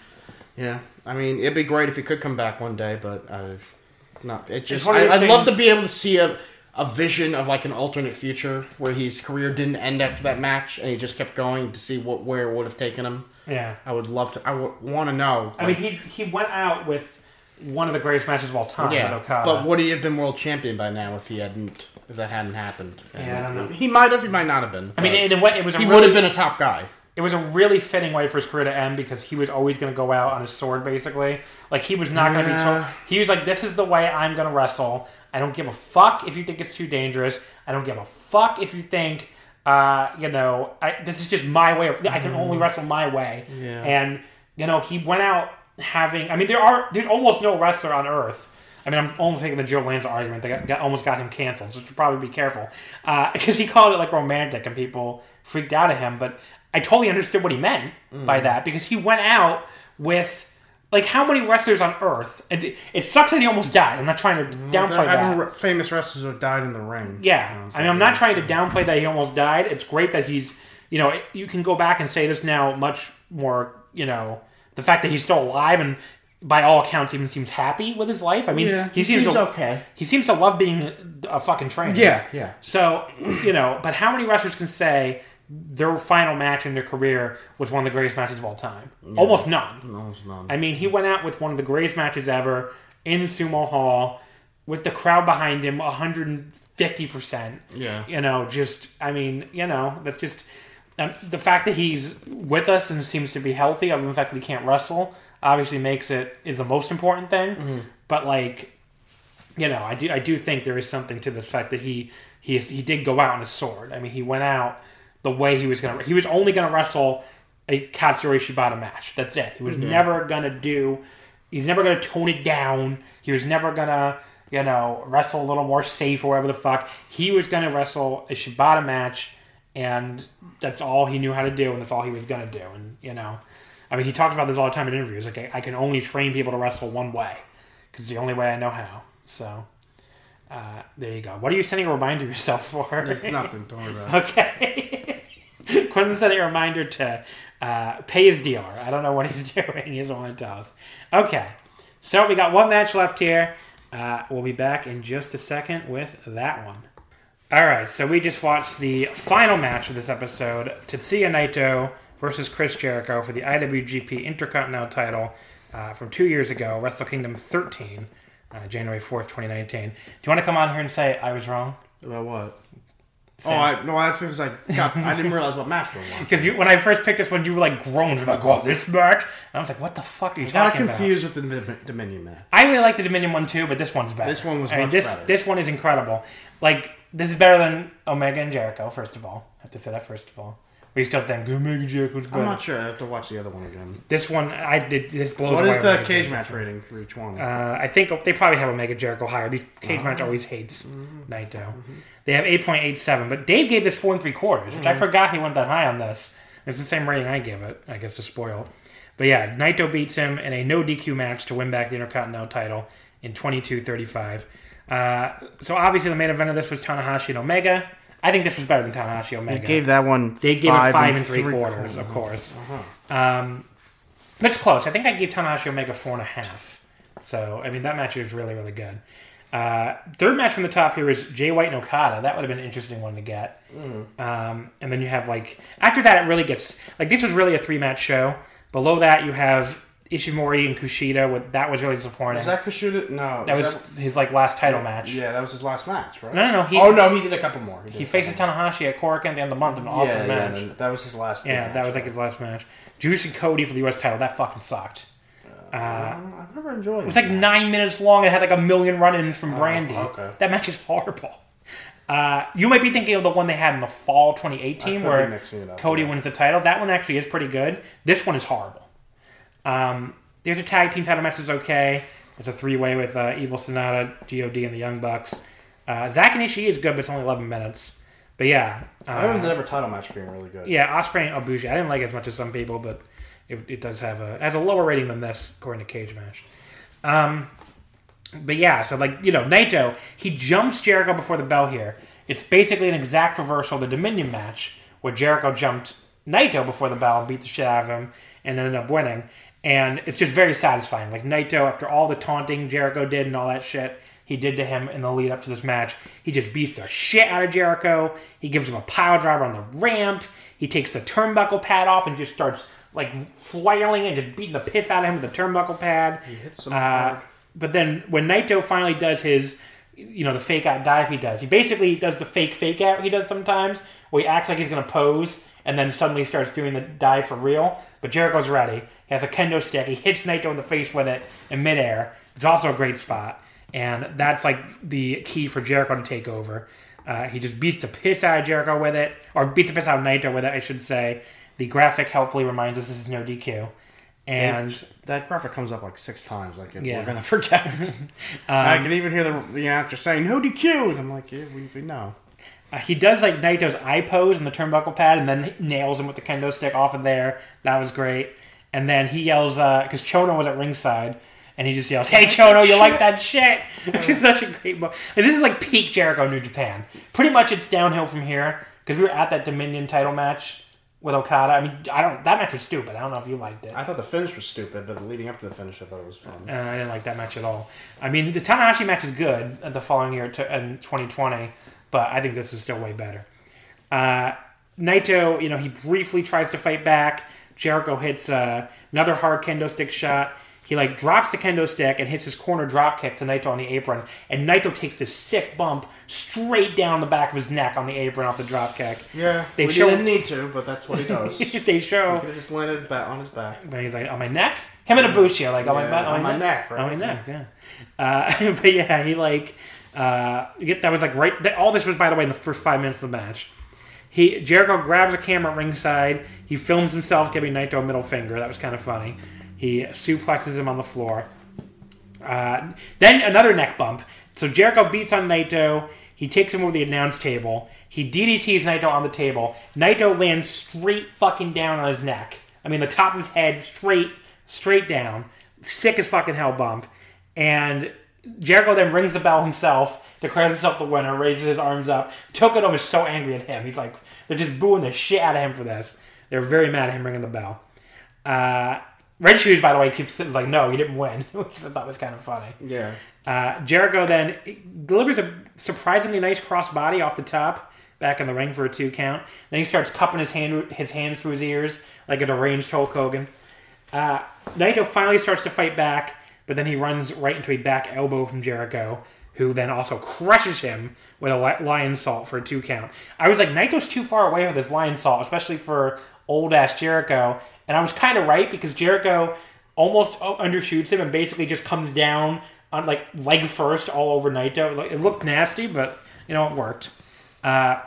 yeah, I mean, it'd be great if he could come back one day, but uh, not. It just. I, I'd love to be able to see a a vision of like an alternate future where his career didn't end after that match and he just kept going to see what where it would have taken him. Yeah. I would love to. I would want to know. I mean, he he went out with one of the greatest matches of all time yeah, but would he have been world champion by now if he hadn't? If that hadn't happened? Yeah, I don't know. He might have. He might not have been. I mean, in a way, it was a he really, would have been a top guy. it was a really fitting way for his career to end because he was always going to go out on his sword, basically. Like he was not going to be. Told he was like, "This is the way I'm going to wrestle. I don't give a fuck if you think it's too dangerous. I don't give a fuck if you think, uh, you know, I, this is just my way. Of, I can mm-hmm. only wrestle my way." Yeah. And you know, he went out having. I mean, there are there's almost no wrestler on earth. I mean, I'm only thinking the Joe Lanza argument that got, got, almost got him canceled, so should probably be careful uh, because he called it like romantic and people freaked out at him. But I totally understood what he meant by mm. that because he went out with like how many wrestlers on earth? It, it sucks that he almost died. I'm not trying to downplay that. Re- famous wrestlers who died in the ring. Yeah, You know I mean, I'm not trying to downplay that he almost died. It's great that he's, you know, you can go back and say this now much more, you know, the fact that he's still alive and by all accounts even seems happy with his life. I mean, Yeah, he, he seems, seems to, okay. He seems to love being a fucking trainer. Yeah, yeah. So, you know, but how many wrestlers can say their final match in their career was one of the greatest matches of all time? Almost none. No, it's none. I mean, he went out with one of the greatest matches ever in Sumo Hall with the crowd behind him 150%. Yeah. You know, just, I mean, you know, that's just um, the fact that he's with us and seems to be healthy, other than the fact that he can't wrestle, obviously makes it, is the most important thing. But, like, you know, I do, I do think there is something to the fact that he, he, is, he did go out on a sword. I mean, he went out the way he was going to, he was only going to wrestle a Katsuyori Shibata match. That's it. He was never going to do, he's never going to tone it down. He was never going to, you know, wrestle a little more safe or whatever the fuck. He was going to wrestle a Shibata match, and that's all he knew how to do, and that's all he was going to do. And, you know, I mean, he talks about this all the time in interviews. Like, I, I can only train people to wrestle one way because it's the only way I know how. So, uh, there you go. What are you sending a reminder yourself for? It's nothing. Don't worry about it. Okay. Quentin's sending a reminder to uh, pay his DR. I don't know what he's doing. He doesn't want to tell us. Okay. So we got one match left here. Uh, we'll be back in just a second with that one. All right. So we just watched the final match of this episode Tetsuya Naito versus Chris Jericho for the IWGP Intercontinental title uh, from two years ago, Wrestle Kingdom 13, uh, January 4th, 2019. Do you want to come on here and say I was wrong? About what? Oh, Sam. Oh, I, no, that's because I got, I didn't realize what match we were watching. Because when I first picked this one, you were like groans. You're like, "Oh, this match!" And I was like, "What the fuck are you I got talking confused with the Dominion match. I really like the Dominion one too, but this one's better. This one was I mean, much this better. this one is incredible. Like this is better than Omega and Jericho. First of all, I have to say that first of all. You still think and Jericho's better? I'm not sure. I have to watch the other one again. This one, I did. This blows What away is the Omega cage Jericho. match rating for each one? Uh, I think they probably have Omega Jericho higher. These cage match Uh-huh. always hates Mm-hmm. Naito. They have eight point eight seven, but Dave gave this four and three quarters, which I Mm-hmm. forgot he went that high on this. It's the same rating I give it, I guess to spoil. But yeah, Naito beats him in a no DQ match to win back the Intercontinental title in 22-35. Uh, so obviously the main event of this was Tanahashi and Omega. I think this was better than Tanahashi Omega. They gave that one. They gave five it five and and three, three quarters, of quarters. course. Um, but it's close. I think I gave Tanahashi Omega four and a half. So I mean that match was really really good. Uh, third match from the top here is Jay White and Okada. That would have been an interesting one to get. Um, and then you have like after that it really gets like this was really a three match show. Below that you have Ishimori and Kushida. With that was really disappointing. Was that Kushida? No. That was his like last title match. Yeah, that was his last match, right? No, no, no. He, oh no, he did a couple more. he a faces Tanahashi at Korakuen at the end of the month. An awesome yeah, match. Yeah, that was his last. Yeah, that was like right? his last match. Juice and Cody for the U.S. title. That fucking sucked. Uh, I've never enjoyed. it was like nine minutes long. It had like a million run-ins from Brandi. Oh, okay. That match is horrible. Uh, you might be thinking of the one they had in the fall 2018, I could be where up, Cody yeah. wins the title. That one actually is pretty good. This one is horrible. Um, there's a tag team title match that's okay. It's a three-way with uh, Evil Sanada, God, and the Young Bucks. Uh, Zack and Ishii is good, but it's only 11 minutes. But yeah, uh, I remember the never title match being really good. yeah, Ospreay and Ibushi. I didn't like it as much as some people, but it, it does have a it has a lower rating than this according to Cage Match. Um, but yeah, so like you know, Naito he jumps Jericho before the bell here. It's basically an exact reversal of the Dominion match where Jericho jumped Naito before the bell and beat the shit out of him and ended up winning. And it's just very satisfying. Like Naito, after all the taunting Jericho did and all that shit he did to him in the lead up to this match, he just beats the shit out of Jericho. He gives him a pile driver on the ramp. He takes the turnbuckle pad off and just starts like flailing and just beating the piss out of him with the turnbuckle pad. He hits him Uh, hard. but then when Naito finally does his, you know, the fake out dive he does, he basically does the fake fake out he does sometimes, where he acts like he's going to pose and then suddenly starts doing the dive for real. But Jericho's ready. He has a kendo stick. He hits Naito in the face with it in midair. It's also a great spot. And that's like the key for Jericho to take over. Uh, he just beats the piss out of Jericho with it, or beats the piss out of Naito with it, I should say. The graphic helpfully reminds us this is no DQ. And that graphic comes up like six times. Like Yeah. we're gonna forget. I can even hear the the actor saying "No DQ," and I'm like, yeah, we, we know. Uh, he does like Naito's eye pose in the turnbuckle pad, and then nails him with the kendo stick off of there. That was great. And then he yells because Chono was at ringside, and he just yells, "Hey Chono, you like that shit?" Which is such a great. Mo- and this is like peak Jericho New Japan. Pretty much, it's downhill from here because we were at that Dominion title match with Okada. I mean, I don't. That match was stupid. I don't know if you liked it. I thought the finish was stupid, but leading up to the finish, I thought it was fun. Uh, I didn't like that match at all. I mean, the Tanahashi match is good uh, the following year to, in 2020, but I think this is still way better. Uh, Naito, you know, he briefly tries to fight back. Jericho hits uh, another hard kendo stick shot. He like drops the kendo stick and hits his corner drop kick to Naito on the apron, and Naito takes this sick bump straight down the back of his neck on the apron off the drop kick. Yeah, They show- didn't need to, but that's what he does. they show, could have just landed on his back. but he's like on my neck. Him and Ibushi are like on my Yeah, back, on my neck, right? on my neck, yeah. Uh, but yeah, he like uh, that was like right. All this was by the way in the first five minutes of the match. He Jericho grabs a camera ringside. He films himself giving Naito a middle finger. That was kind of funny. He suplexes him on the floor. Uh, then another neck bump. So Jericho beats on Naito. He takes him over the announce table. He DDTs Naito on the table. Naito lands straight fucking down on his neck. I mean, the top of his head straight, straight down. Sick as fucking hell bump. And Jericho then rings the bell himself, declares himself the winner, raises his arms up. Tokyo Dome is so angry at him. He's like, they're just booing the shit out of him for this. They're very mad at him ringing the bell. Uh, Red Shoes, by the way, keeps like, no, you didn't win, which I thought was kind of funny. Yeah, Uh, Jericho then delivers a surprisingly nice crossbody off the top, back in the ring for a two count. Then he starts cupping his hand his hands through his ears like a deranged Hulk Hogan. Uh, Naito finally starts to fight back, but then he runs right into a back elbow from Jericho, who then also crushes him with a li- Lionsault for a two count. I was like, Naito's too far away with his Lionsault, especially for old ass Jericho. And I was kind of right because Jericho almost undershoots him and basically just comes down on like leg first all over Naito. Like, It looked nasty, but you know it worked. Uh,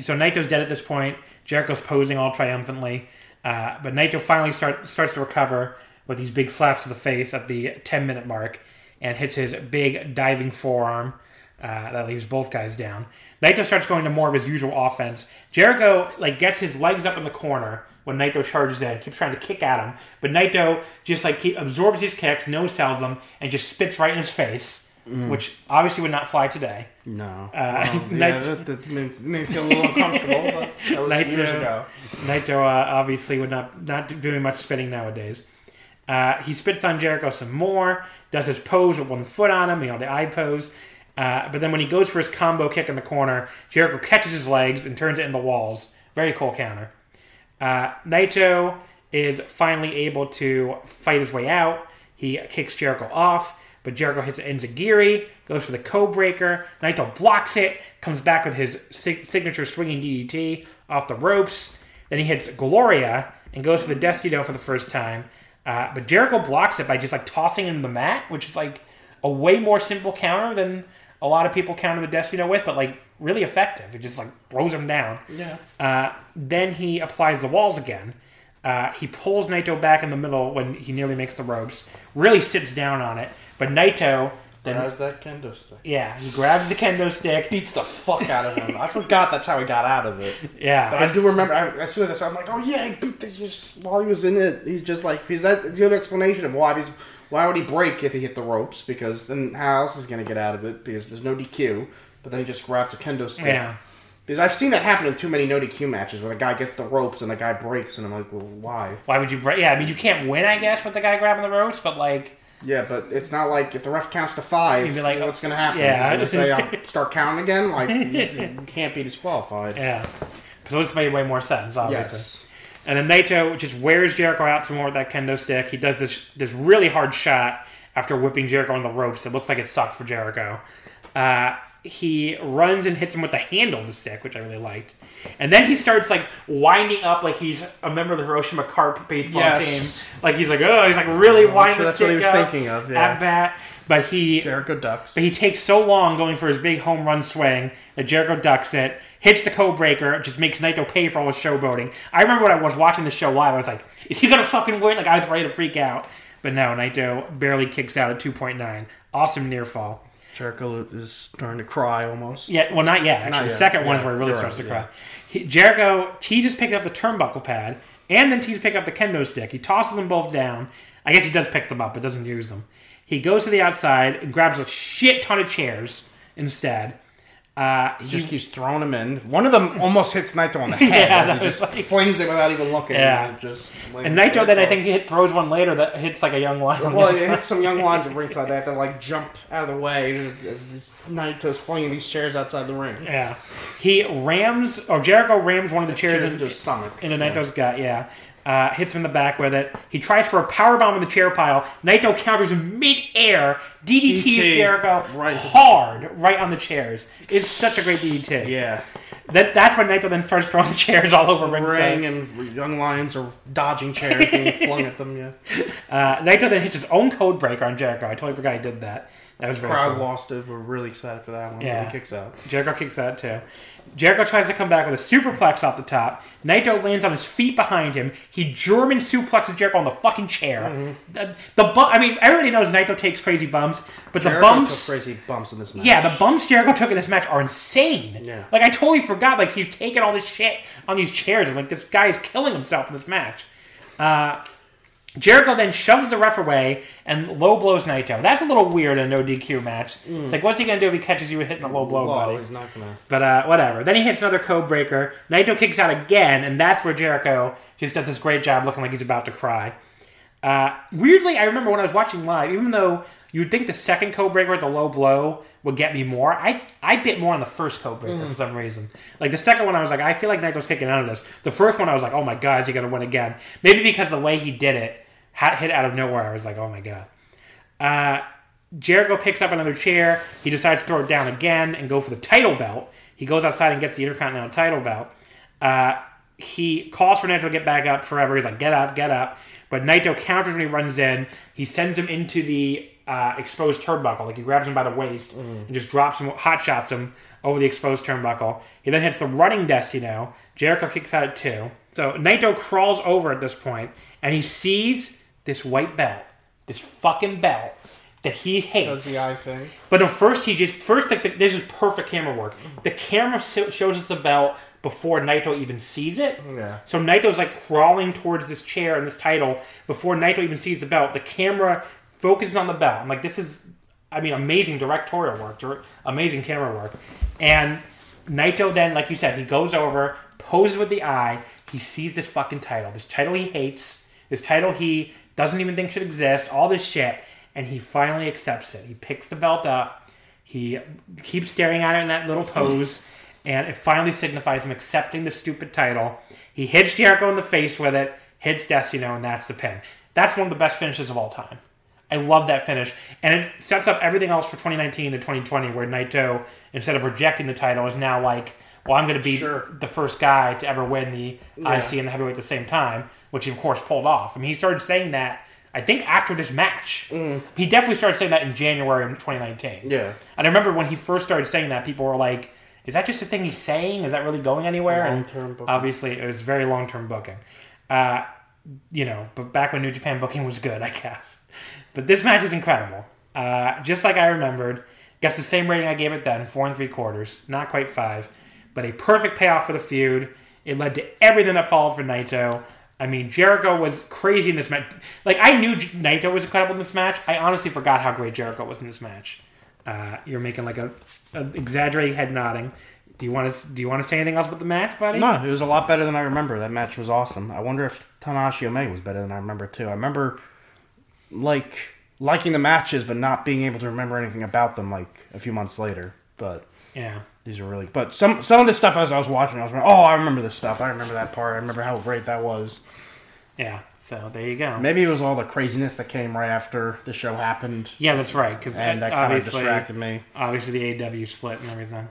so Naito's dead at this point. Jericho's posing all triumphantly, uh, but Naito finally start, starts to recover with these big slaps to the face at the 10 minute mark and hits his big diving forearm uh, that leaves both guys down. Naito starts going to more of his usual offense. Jericho like gets his legs up in the corner when Naito charges in, keeps trying to kick at him, but Naito just like keep, absorbs his kicks, no sells them, and just spits right in his face, which obviously would not fly today. no. Uh, Well, yeah, Naito- that, that made, made me feel a little uncomfortable, but that was Naito- years ago. Naito uh, obviously would not not doing much spitting nowadays. Uh, he spits on Jericho some more, does his pose with one foot on him, you know, the eye pose. Uh, but then when he goes for his combo kick in the corner, Jericho catches his legs and turns it into walls. Very cool counter. Uh, Naito is finally able to fight his way out. He kicks Jericho off, but Jericho hits enzuigiri, goes for the code breaker. Naito blocks it, comes back with his sig- signature swinging DDT off the ropes. Then he hits Gloria and goes for the Destino for the first time. Uh, but Jericho blocks it by just like tossing him the mat, which is like a way more simple counter than a lot of people counter the Destino with, but like really effective. It just like throws him down. Yeah. Uh, then he applies the walls again. Uh, he pulls Naito back in the middle when he nearly makes the ropes. Really sits down on it, but Naito then How's that kendo stick? yeah he grabs the kendo stick. Beats the fuck out of him. I forgot that's how he got out of it. Yeah, But I do remember I, as soon as I saw, him, I'm like, oh yeah, he beat the just while he was in it. He's just like he's that good explanation of why he's why would he break if he hit the ropes? Because then how else is he gonna get out of it? Because there's no DQ. But then he just grabs a kendo stick. yeah. Because I've seen that happen in too many no DQ matches where the guy gets the ropes and the guy breaks, and I'm like, well, why? Why would you break? Yeah, I mean you can't win, I guess, with the guy grabbing the ropes, but like Yeah, but it's not like if the ref counts to 5 You'd be like, what's gonna happen? yeah. He's gonna say, I'll start counting again. Like you, you can't be disqualified. yeah. So this made way more sense, obviously. Yes. And then Naito just wears Jericho out some more with that kendo stick. He does this this really hard shot after whipping Jericho on the ropes. It looks like it sucked for Jericho. Uh, he runs and hits him with the handle of the stick, which I really liked. And then he starts like winding up like he's a member of the Hiroshima Carp baseball Yes. team. Like he's like, oh, he's like really winding sure the that's what stick he was up thinking of, yeah. at bat. But he Jericho ducks. but he takes so long going for his big home run swing that Jericho ducks it, hits the code breaker, just makes Naito pay for all his showboating. I remember when I was watching the show live, I was like, is he gonna fucking win? Like I was ready to freak out. But no, Naito barely kicks out at 2.9. Awesome near fall. Jericho is starting to cry almost. Yeah, well, not yet. Actually, Not the yet. second one is where he really starts right, to cry. yeah. He, Jericho teases picking up the turnbuckle pad, and then teases pick up the kendo stick. He tosses them both down. I guess he does pick them up, but doesn't use them. He goes to the outside and grabs a shit ton of chairs instead. Uh, He just keeps throwing them in. One of them almost hits Naito on the head Yeah, as he just like- flings it without even looking. Yeah. And, just and Naito then I think hit, throws one later that hits like a young lion. on the Well, it hits some young lines at ringside. They have to like jump out of the way as this Naito's flinging these chairs outside the ring. Yeah, he rams or Jericho rams one of the chairs into his stomach. into Naito's gut. Yeah, uh, hits him in the back with it. He tries for a power bomb in the chair pile. Naito counters in mid-air. DDTs DDT, Jericho right. hard right on the chairs. It's such a great DDT. Yeah. That, that's when Naito then starts throwing chairs all over ringside. Ring and young lions are dodging chairs being flung at them. Yeah. Uh, Naito then hits his own code breaker on Jericho. I totally forgot he did that. That was very Crowd cool. lost it. We're really excited for that one. Yeah. He kicks out. Jericho kicks out too. Jericho tries to come back with a superplex off the top. Naito lands on his feet behind him. He German suplexes Jericho on the fucking chair. Mm-hmm. The, the bu- I mean, everybody knows Naito takes crazy bumps, but the bumps. took crazy bumps in this match. Yeah, the bumps Jericho took in this match are insane. Yeah. Like I totally forgot. Like he's taking all this shit on these chairs, and like this guy is killing himself in this match. Uh, Jericho then shoves the ref away and low blows Naito. That's a little weird in a no DQ match. It's like, what's he gonna do if he catches you hitting a low blow, Whoa, buddy? he's not gonna. But uh, whatever. Then he hits another code breaker. Naito kicks out again, and that's where Jericho just does this great job looking like he's about to cry. Uh, weirdly, I remember when I was watching live, even though you'd think the second code breaker at the low blow would get me more, I, I bit more on the first code breaker for some reason. Like the second one, I was like, I feel like Naito's kicking out of this. The first one, I was like, oh my god, is he going to win again? Maybe because the way he did it had hit out of nowhere, I was like, oh my god. Uh, Jericho picks up another chair. He decides to throw it down again and go for the title belt. He goes outside and gets the Intercontinental title belt. Uh, he calls for Naito to get back up forever. He's like, get up, get up. But Naito counters when he runs in. He sends him into the uh, exposed turnbuckle. Like he grabs him by the waist and just drops him, hot shots him over the exposed turnbuckle. He then hits the running Destino. Jericho kicks out at two. So Naito crawls over at this point and he sees this white belt, this fucking belt that he hates. Does the eye thing? But no, first he just first like the, this is perfect camera work. The camera so, shows us the belt before Naito even sees it. Yeah. So Naito's like crawling towards this chair and this title before Naito even sees the belt. The camera focuses on the belt. I'm like, this is, I mean, amazing directorial work, dir- amazing camera work. And Naito then, like you said, he goes over, poses with the eye. He sees this fucking title, this title he hates, this title he doesn't even think should exist, all this shit, and he finally accepts it. He picks the belt up. He keeps staring at it in that little pose, and it finally signifies him accepting the stupid title. He hits Jericho in the face with it. hits Destino, and that's the pin. That's one of the best finishes of all time. I love that finish, and it sets up everything else for 2019 to 2020, where Naito, instead of rejecting the title, is now like, "Well, I'm going to be Sure. the first guy to ever win the IC and the heavyweight at the same time," which he of course pulled off. I mean, he started saying that I think after this match. He definitely started saying that in January of 2019. Yeah. And I remember when he first started saying that, people were like, "Is that just a thing he's saying? Is that really going anywhere?" And Long-term booking. Obviously, it was very long term booking. Uh, you know, but back when New Japan booking was good, I guess. But this match is incredible. Uh, just like I remembered, gets the same rating I gave it then, four and three quarters, not quite five, but a perfect payoff for the feud. It led to everything that followed for Naito. I mean, Jericho was crazy in this match. Like I knew Naito was incredible in this match. I honestly forgot how great Jericho was in this match. Uh, you're making like a, a exaggerated head nodding. Do you want to do you want to say anything else about the match, buddy? No, it was a lot better than I remember. That match was awesome. I wonder if Tanahashi Omega was better than I remember too. I remember like liking the matches, but not being able to remember anything about them like a few months later. But Yeah. These are really. But some some of the stuff as I was watching, I was like, oh, I remember this stuff. I remember that part. I remember how great that was. Yeah. So there you go. Maybe it was all the craziness that came right after the show happened, Yeah, that's right. Because and that kind of distracted me. obviously the AEW split and everything.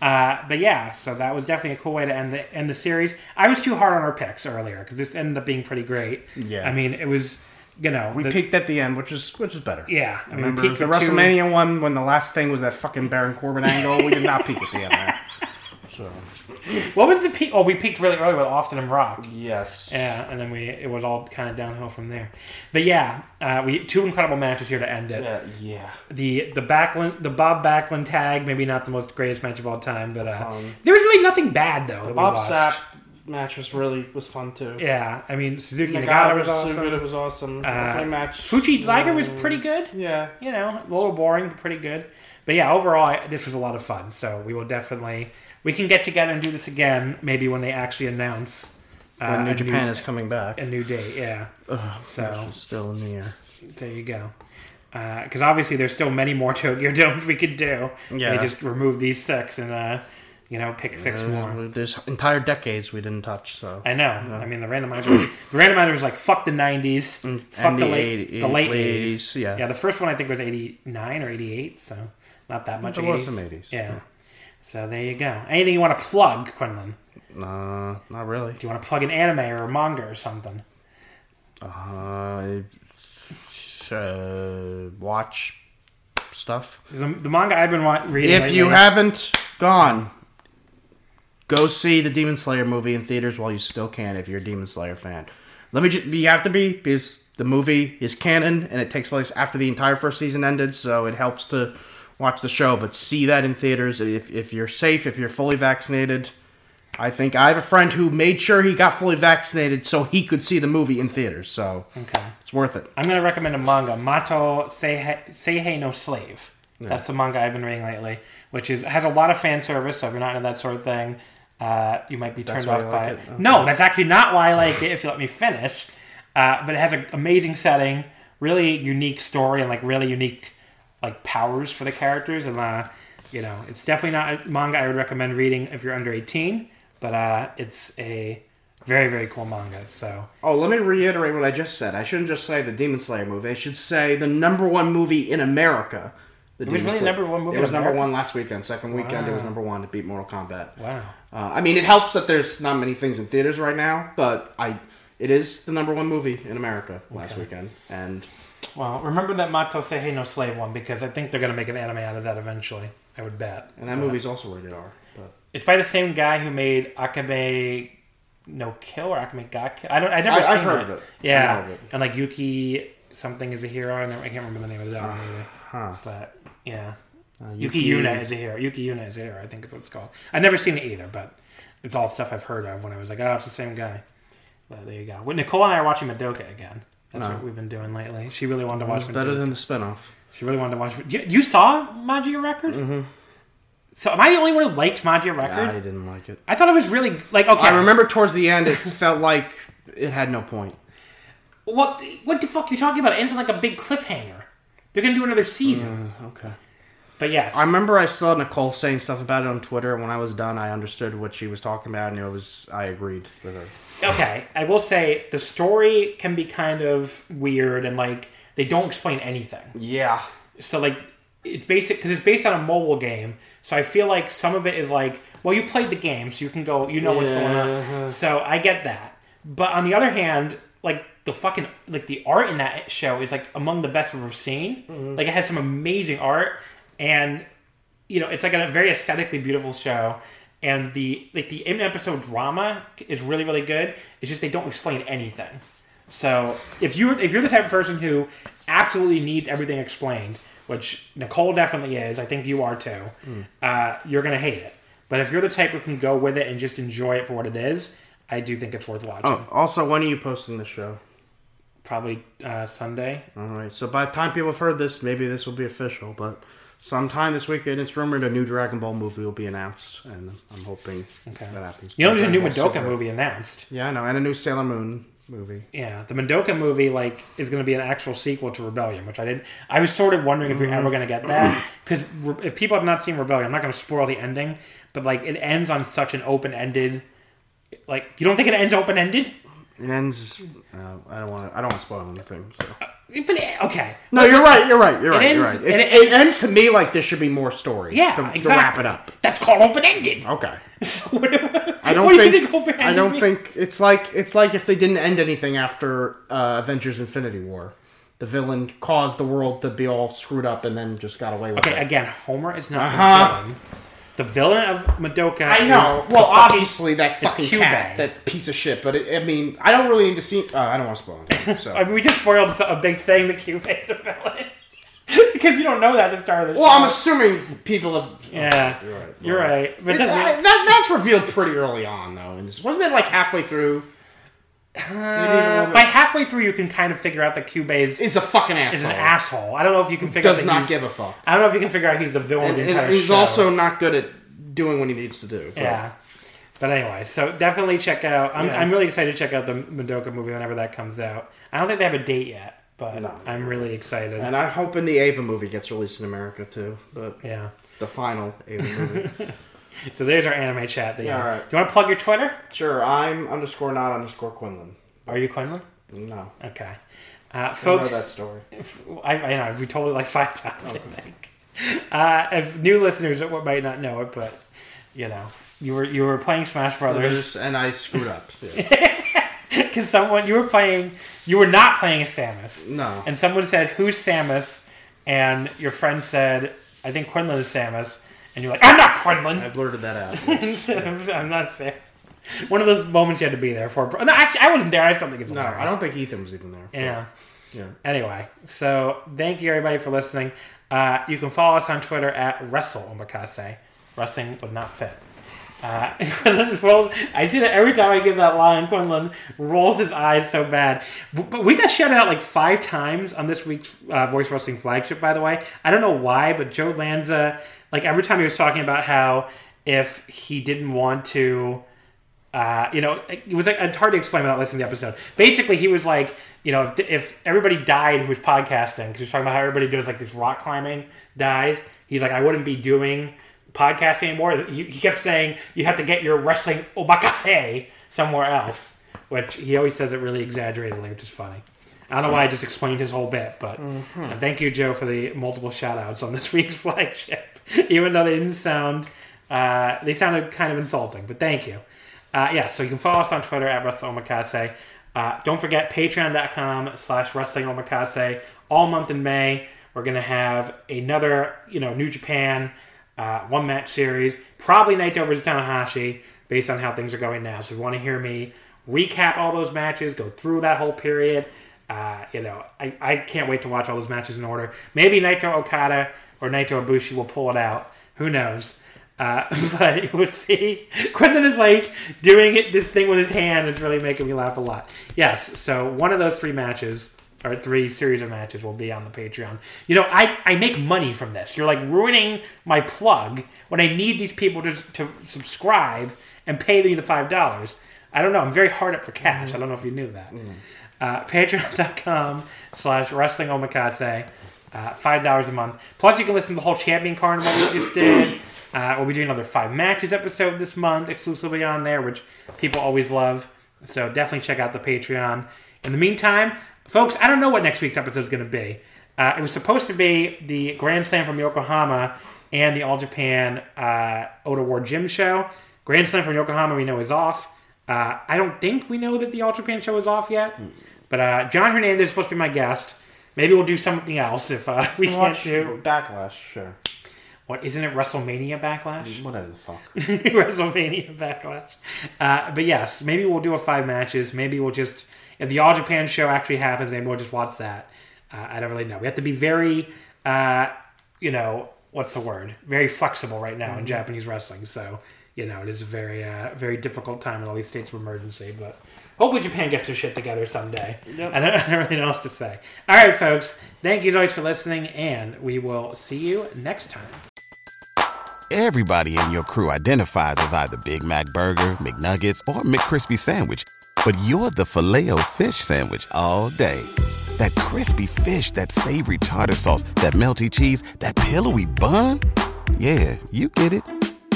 Uh, but yeah, so that was definitely a cool way to end the end the series. I was too hard on our picks earlier because this ended up being pretty great. Yeah. I mean, it was you know We the- peaked at the end, which is which is better. Yeah, I mean, we Remember peaked the at two- WrestleMania one when the last thing was that fucking Baron Corbin angle? We did not peak at the end there. So What was the peak? Oh, we peaked really early with Austin and Rock. yes, Yeah, and then we it was all kind of downhill from there. But yeah, uh, we two incredible matches here to end it. yeah, yeah. The the Backlund the Bob Backlund tag maybe not the most greatest match of all time, but uh, Um, there was really nothing bad though. that we Bob. Sapp match was really was fun too. Yeah, I mean Suzuki Nagata, Nagata was was so awesome. good. It was awesome. Uh, Opening match. Fuji Liger was pretty good. Yeah. You know, a little boring, but pretty good. But yeah, overall, I, this was a lot of fun. So we will definitely we can get together and do this again. Maybe when they actually announce uh, When New Japan new, is coming back. a new date. Yeah. so still in the air. there you go. Because obviously, there's still many more Tokyo Domes we could do. Yeah. They just remove these six and uh, you know pick six more. Uh, There's entire decades we didn't touch. So I know. I mean, the randomizer. the randomizer was like fuck the '90s, fuck Mm, and the, the late, 80 the late late 80s. 80s, yeah. yeah. The first one I think was '89 or '88, so not that much. There 80s. was some 80s. Yeah. So there you go. Anything you want to plug, Quinlan? uh, not really. Do you want to plug an anime or a manga or something? Uh, uh, watch stuff. The, the manga I've been wa- reading. If lately- you haven't gone, go see the Demon Slayer movie in theaters while you still can. If you're a Demon Slayer fan, let me. Just, you have to be because the movie is canon and it takes place after the entire first season ended, so it helps to watch the show. But see that in theaters if if you're safe, if you're fully vaccinated. I think I have a friend who made sure he got fully vaccinated so he could see the movie in theaters. So okay. it's worth it. I'm going to recommend a manga, Mato Seihei, Seihei no Slave. That's the manga I've been reading lately, which is has a lot of fan service. So if you're not into that sort of thing, uh, you might be turned off by like it. it? Okay. No, that's actually not why I like it. If you let me finish, uh, but it has an amazing setting, really unique story, and like really unique like powers for the characters. And uh, you know, it's definitely not a manga I would recommend reading if you're under 18. But uh, it's a very very cool manga. So Oh, let me reiterate what I just said. I shouldn't just say the Demon Slayer movie. I should say the number one movie in America. The was really number one movie It was number America? one last weekend. Second weekend, it was number one to beat Mortal Kombat. wow. Uh, I mean, it helps that there's not many things in theaters right now, but I, it is the number one movie in America last weekend, and Well, remember that Mato Seihei no Slave one because I think they're going to make an anime out of that eventually. I would bet. and that movie's also rated R. But It's by the same guy who made Akame no Kill or Akame ga Kill. I don't. I never I- I've heard it. of it. Yeah, of it. and like Yuki something is a hero. I, never, I can't remember the name of that one either. huh, But yeah, Uh, Yuki, Yuna is a hero. Yuki Yuna is a hero. I think is what it's called. I've never seen it either, but it's all stuff I've heard of when I was like, oh, it's the same guy. But there you go. Well, Nicole and I are watching Madoka again. That's No. what we've been doing lately. She really wanted to watch was better than the spinoff. She really wanted to watch. You, you saw Magia Record? Mm-hmm. So am I the only one who liked Magia Record? I didn't like it. I thought it was really like okay. I remember towards the end, it felt like it had no point. what what the fuck are you talking about? It ends on like a big cliffhanger. They're gonna do another season. Uh, okay. but yes, I remember I saw Nicole saying stuff about it on Twitter, and when I was done, I understood what she was talking about, and it was I agreed with her. okay. I will say the story can be kind of weird and like they don't explain anything. Yeah, So like it's basic because it's based on a mobile game. So I feel like some of it is like, well, you played the game, so you can go, you know what's going on. So I get that. But on the other hand, like the fucking like the art in that show is like among the best we've ever seen. Like it has some amazing art, and you know it's like a very aesthetically beautiful show. And the like the in episode drama is really really good. It's just they don't explain anything. So if you if you're the type of person who absolutely needs everything explained, which Nicole definitely is, I think you are too, uh, you're gonna hate it. But if you're the type who can go with it and just enjoy it for what it is, I do think it's worth watching. Oh, also, when are you posting the show? Probably uh, Sunday. All right. So by the time people have heard this, maybe this will be official. But sometime this weekend, it's rumored a new Dragon Ball movie will be announced, and I'm hoping Okay. that happens. You know, there's a new Madoka movie announced. Yeah, I know, and a new Sailor Moon movie. Yeah, the Madoka movie like is going to be an actual sequel to Rebellion, which I didn't. I was sort of wondering if we are ever going to get that because if people have not seen Rebellion, I'm not going to spoil the ending, but like it ends on such an open ended. Like you don't think it ends open ended? It ends. Uh, I don't want to. I don't want to spoil anything. So. But it- okay, No, you're right. You're right. You're right. you're right. It, and it, ends to me like there should be more story. yeah, to, to wrap it up. That's called open ended. Okay. So what, I don't what do you think. open I don't think it's like it's like if they didn't end anything after uh, Avengers: Infinity War. The villain caused the world to be all screwed up and then just got away with Okay, it. again, Homura is not Uh-huh. the villain. The villain of Madoka. I know. Well, obviously that fucking cat, that piece of shit. But it, I mean, I don't really need to see. Uh, I don't want to spoil it. So. I mean, we just spoiled a big thing. The Kyubey is the villain because you don't know that at the start of the well, I'm assuming people have. Yeah, You're right. you're right. But It- that- that's revealed pretty early on, though. And wasn't it like halfway through? Uh, by halfway through, you can kind of figure out that Kyubey is, a fucking asshole. is an asshole. I don't know if you can figure Does out that not give a fuck. I don't know if you can figure out he's the villain of And, the entire he's show. also not good at doing what he needs to do. But- yeah. But anyway, so definitely check out. I'm, Yeah. I'm really excited to check out the Madoka movie whenever that comes out. I don't think they have a date yet, but No. I'm really excited. And I'm hoping the Eva movie gets released in America too. But yeah. the final Eva movie. So there's our anime chat. All right. Do you want to plug your Twitter? sure, I'm underscore not underscore Quinlan. Are you Quinlan? No, Okay. Uh, I know folks, that story. I, I know we told it like five times. I think. Uh, if new listeners might not know it, but you know, you were you were playing Smash Brothers and I screwed up. Yeah. because someone you were playing, you were not playing as Samus, No. and someone said, "Who's Samus?" And your friend said, "I think Quinlan is Samus," and you're like, "I'm not Quinlan." I blurted that out. I'm not Samus. One of those moments you had to be there for. No, actually, I wasn't there. I just don't think it's No, hilarious. I don't think Ethan was even there. Yeah. Yeah. Anyway, so thank you everybody for listening. Uh, you can follow us on Twitter at Wrestle Omakase. Wrestling would not fit. Uh, rolls, I see that every time I give that line, Quinlan rolls his eyes so bad. But but we got shouted out like five times on this week's uh, Voice Wrestling flagship, by the way. I don't know why, but Joe Lanza, like every time he was talking about how if he didn't want to uh, you know, it was like it's hard to explain without listening to the episode. Basically, he was like, you know, if, if everybody died who was podcasting, because he was talking about how everybody does like this rock climbing dies. He's like, I wouldn't be doing podcasting anymore. He, he kept saying you have to get your wrestling omakase somewhere else, which he always says it really exaggeratedly, which is funny. I don't know why I just explained his whole bit, but uh, thank you, Joe, for the multiple shout outs on this week's flagship. Even though they didn't sound, uh, they sounded kind of insulting, but thank you. Uh, yeah, so you can follow us on Twitter at Wrestling Omakase. Uh, don't forget patreon.com slash Wrestling Omakase. All month in May, we're going to have another, you know, New Japan uh, one match series. Probably Naito versus Tanahashi based on how things are going now. So if you want to hear me recap all those matches, go through that whole period, uh, you know, I, I can't wait to watch all those matches in order. Maybe Naito Okada or Naito Ibushi will pull it out. Who knows? Uh, but we'll see. Quentin is like doing it, this thing with his hand. It's really making me laugh a lot. Yes, so one of those three matches or three series of matches will be on the Patreon. You know, I, I make money from this. You're like ruining my plug when I need these people to, to subscribe and pay me the five dollars. I don't know. I'm very hard up for cash. I don't know if you knew that. Uh, Patreon.com slash wrestling omakase. Uh, Five dollars a month. Plus, you can listen to the whole Champion Carnival we just did. Uh, we'll be doing another five matches episode this month, exclusively on there, which people always love. So definitely check out the Patreon. In the meantime, folks, I don't know what next week's episode is going to be. Uh, it was supposed to be the Grand Slam from Yokohama and the All Japan uh, Ota Ward Gym show. Grand Slam from Yokohama we know is off. Uh, I don't think we know that the All Japan show is off yet. But uh, John Hernandez is supposed to be my guest. Maybe we'll do something else if uh, we can't do. Backlash, sure. What isn't it? WrestleMania Backlash. Whatever the fuck. WrestleMania Backlash. Uh, but yes, maybe we'll do a five matches. Maybe we'll just if the All Japan show actually happens, maybe we'll just watch that. Uh, I don't really know. We have to be very, uh, you know, what's the word? Very flexible right now in Japanese wrestling. So you know, it is a very, uh, very difficult time in all these states of emergency. But hopefully, Japan gets their shit together someday. Yep. I, don't, I don't really know what else to say. All right, folks. Thank you so much for listening, and we will see you next time. Everybody in your crew identifies as either Big Mac Burger, McNuggets, or McCrispy Sandwich. But you're the filet fish Sandwich all day. That crispy fish, that savory tartar sauce, that melty cheese, that pillowy bun. Yeah, you get it.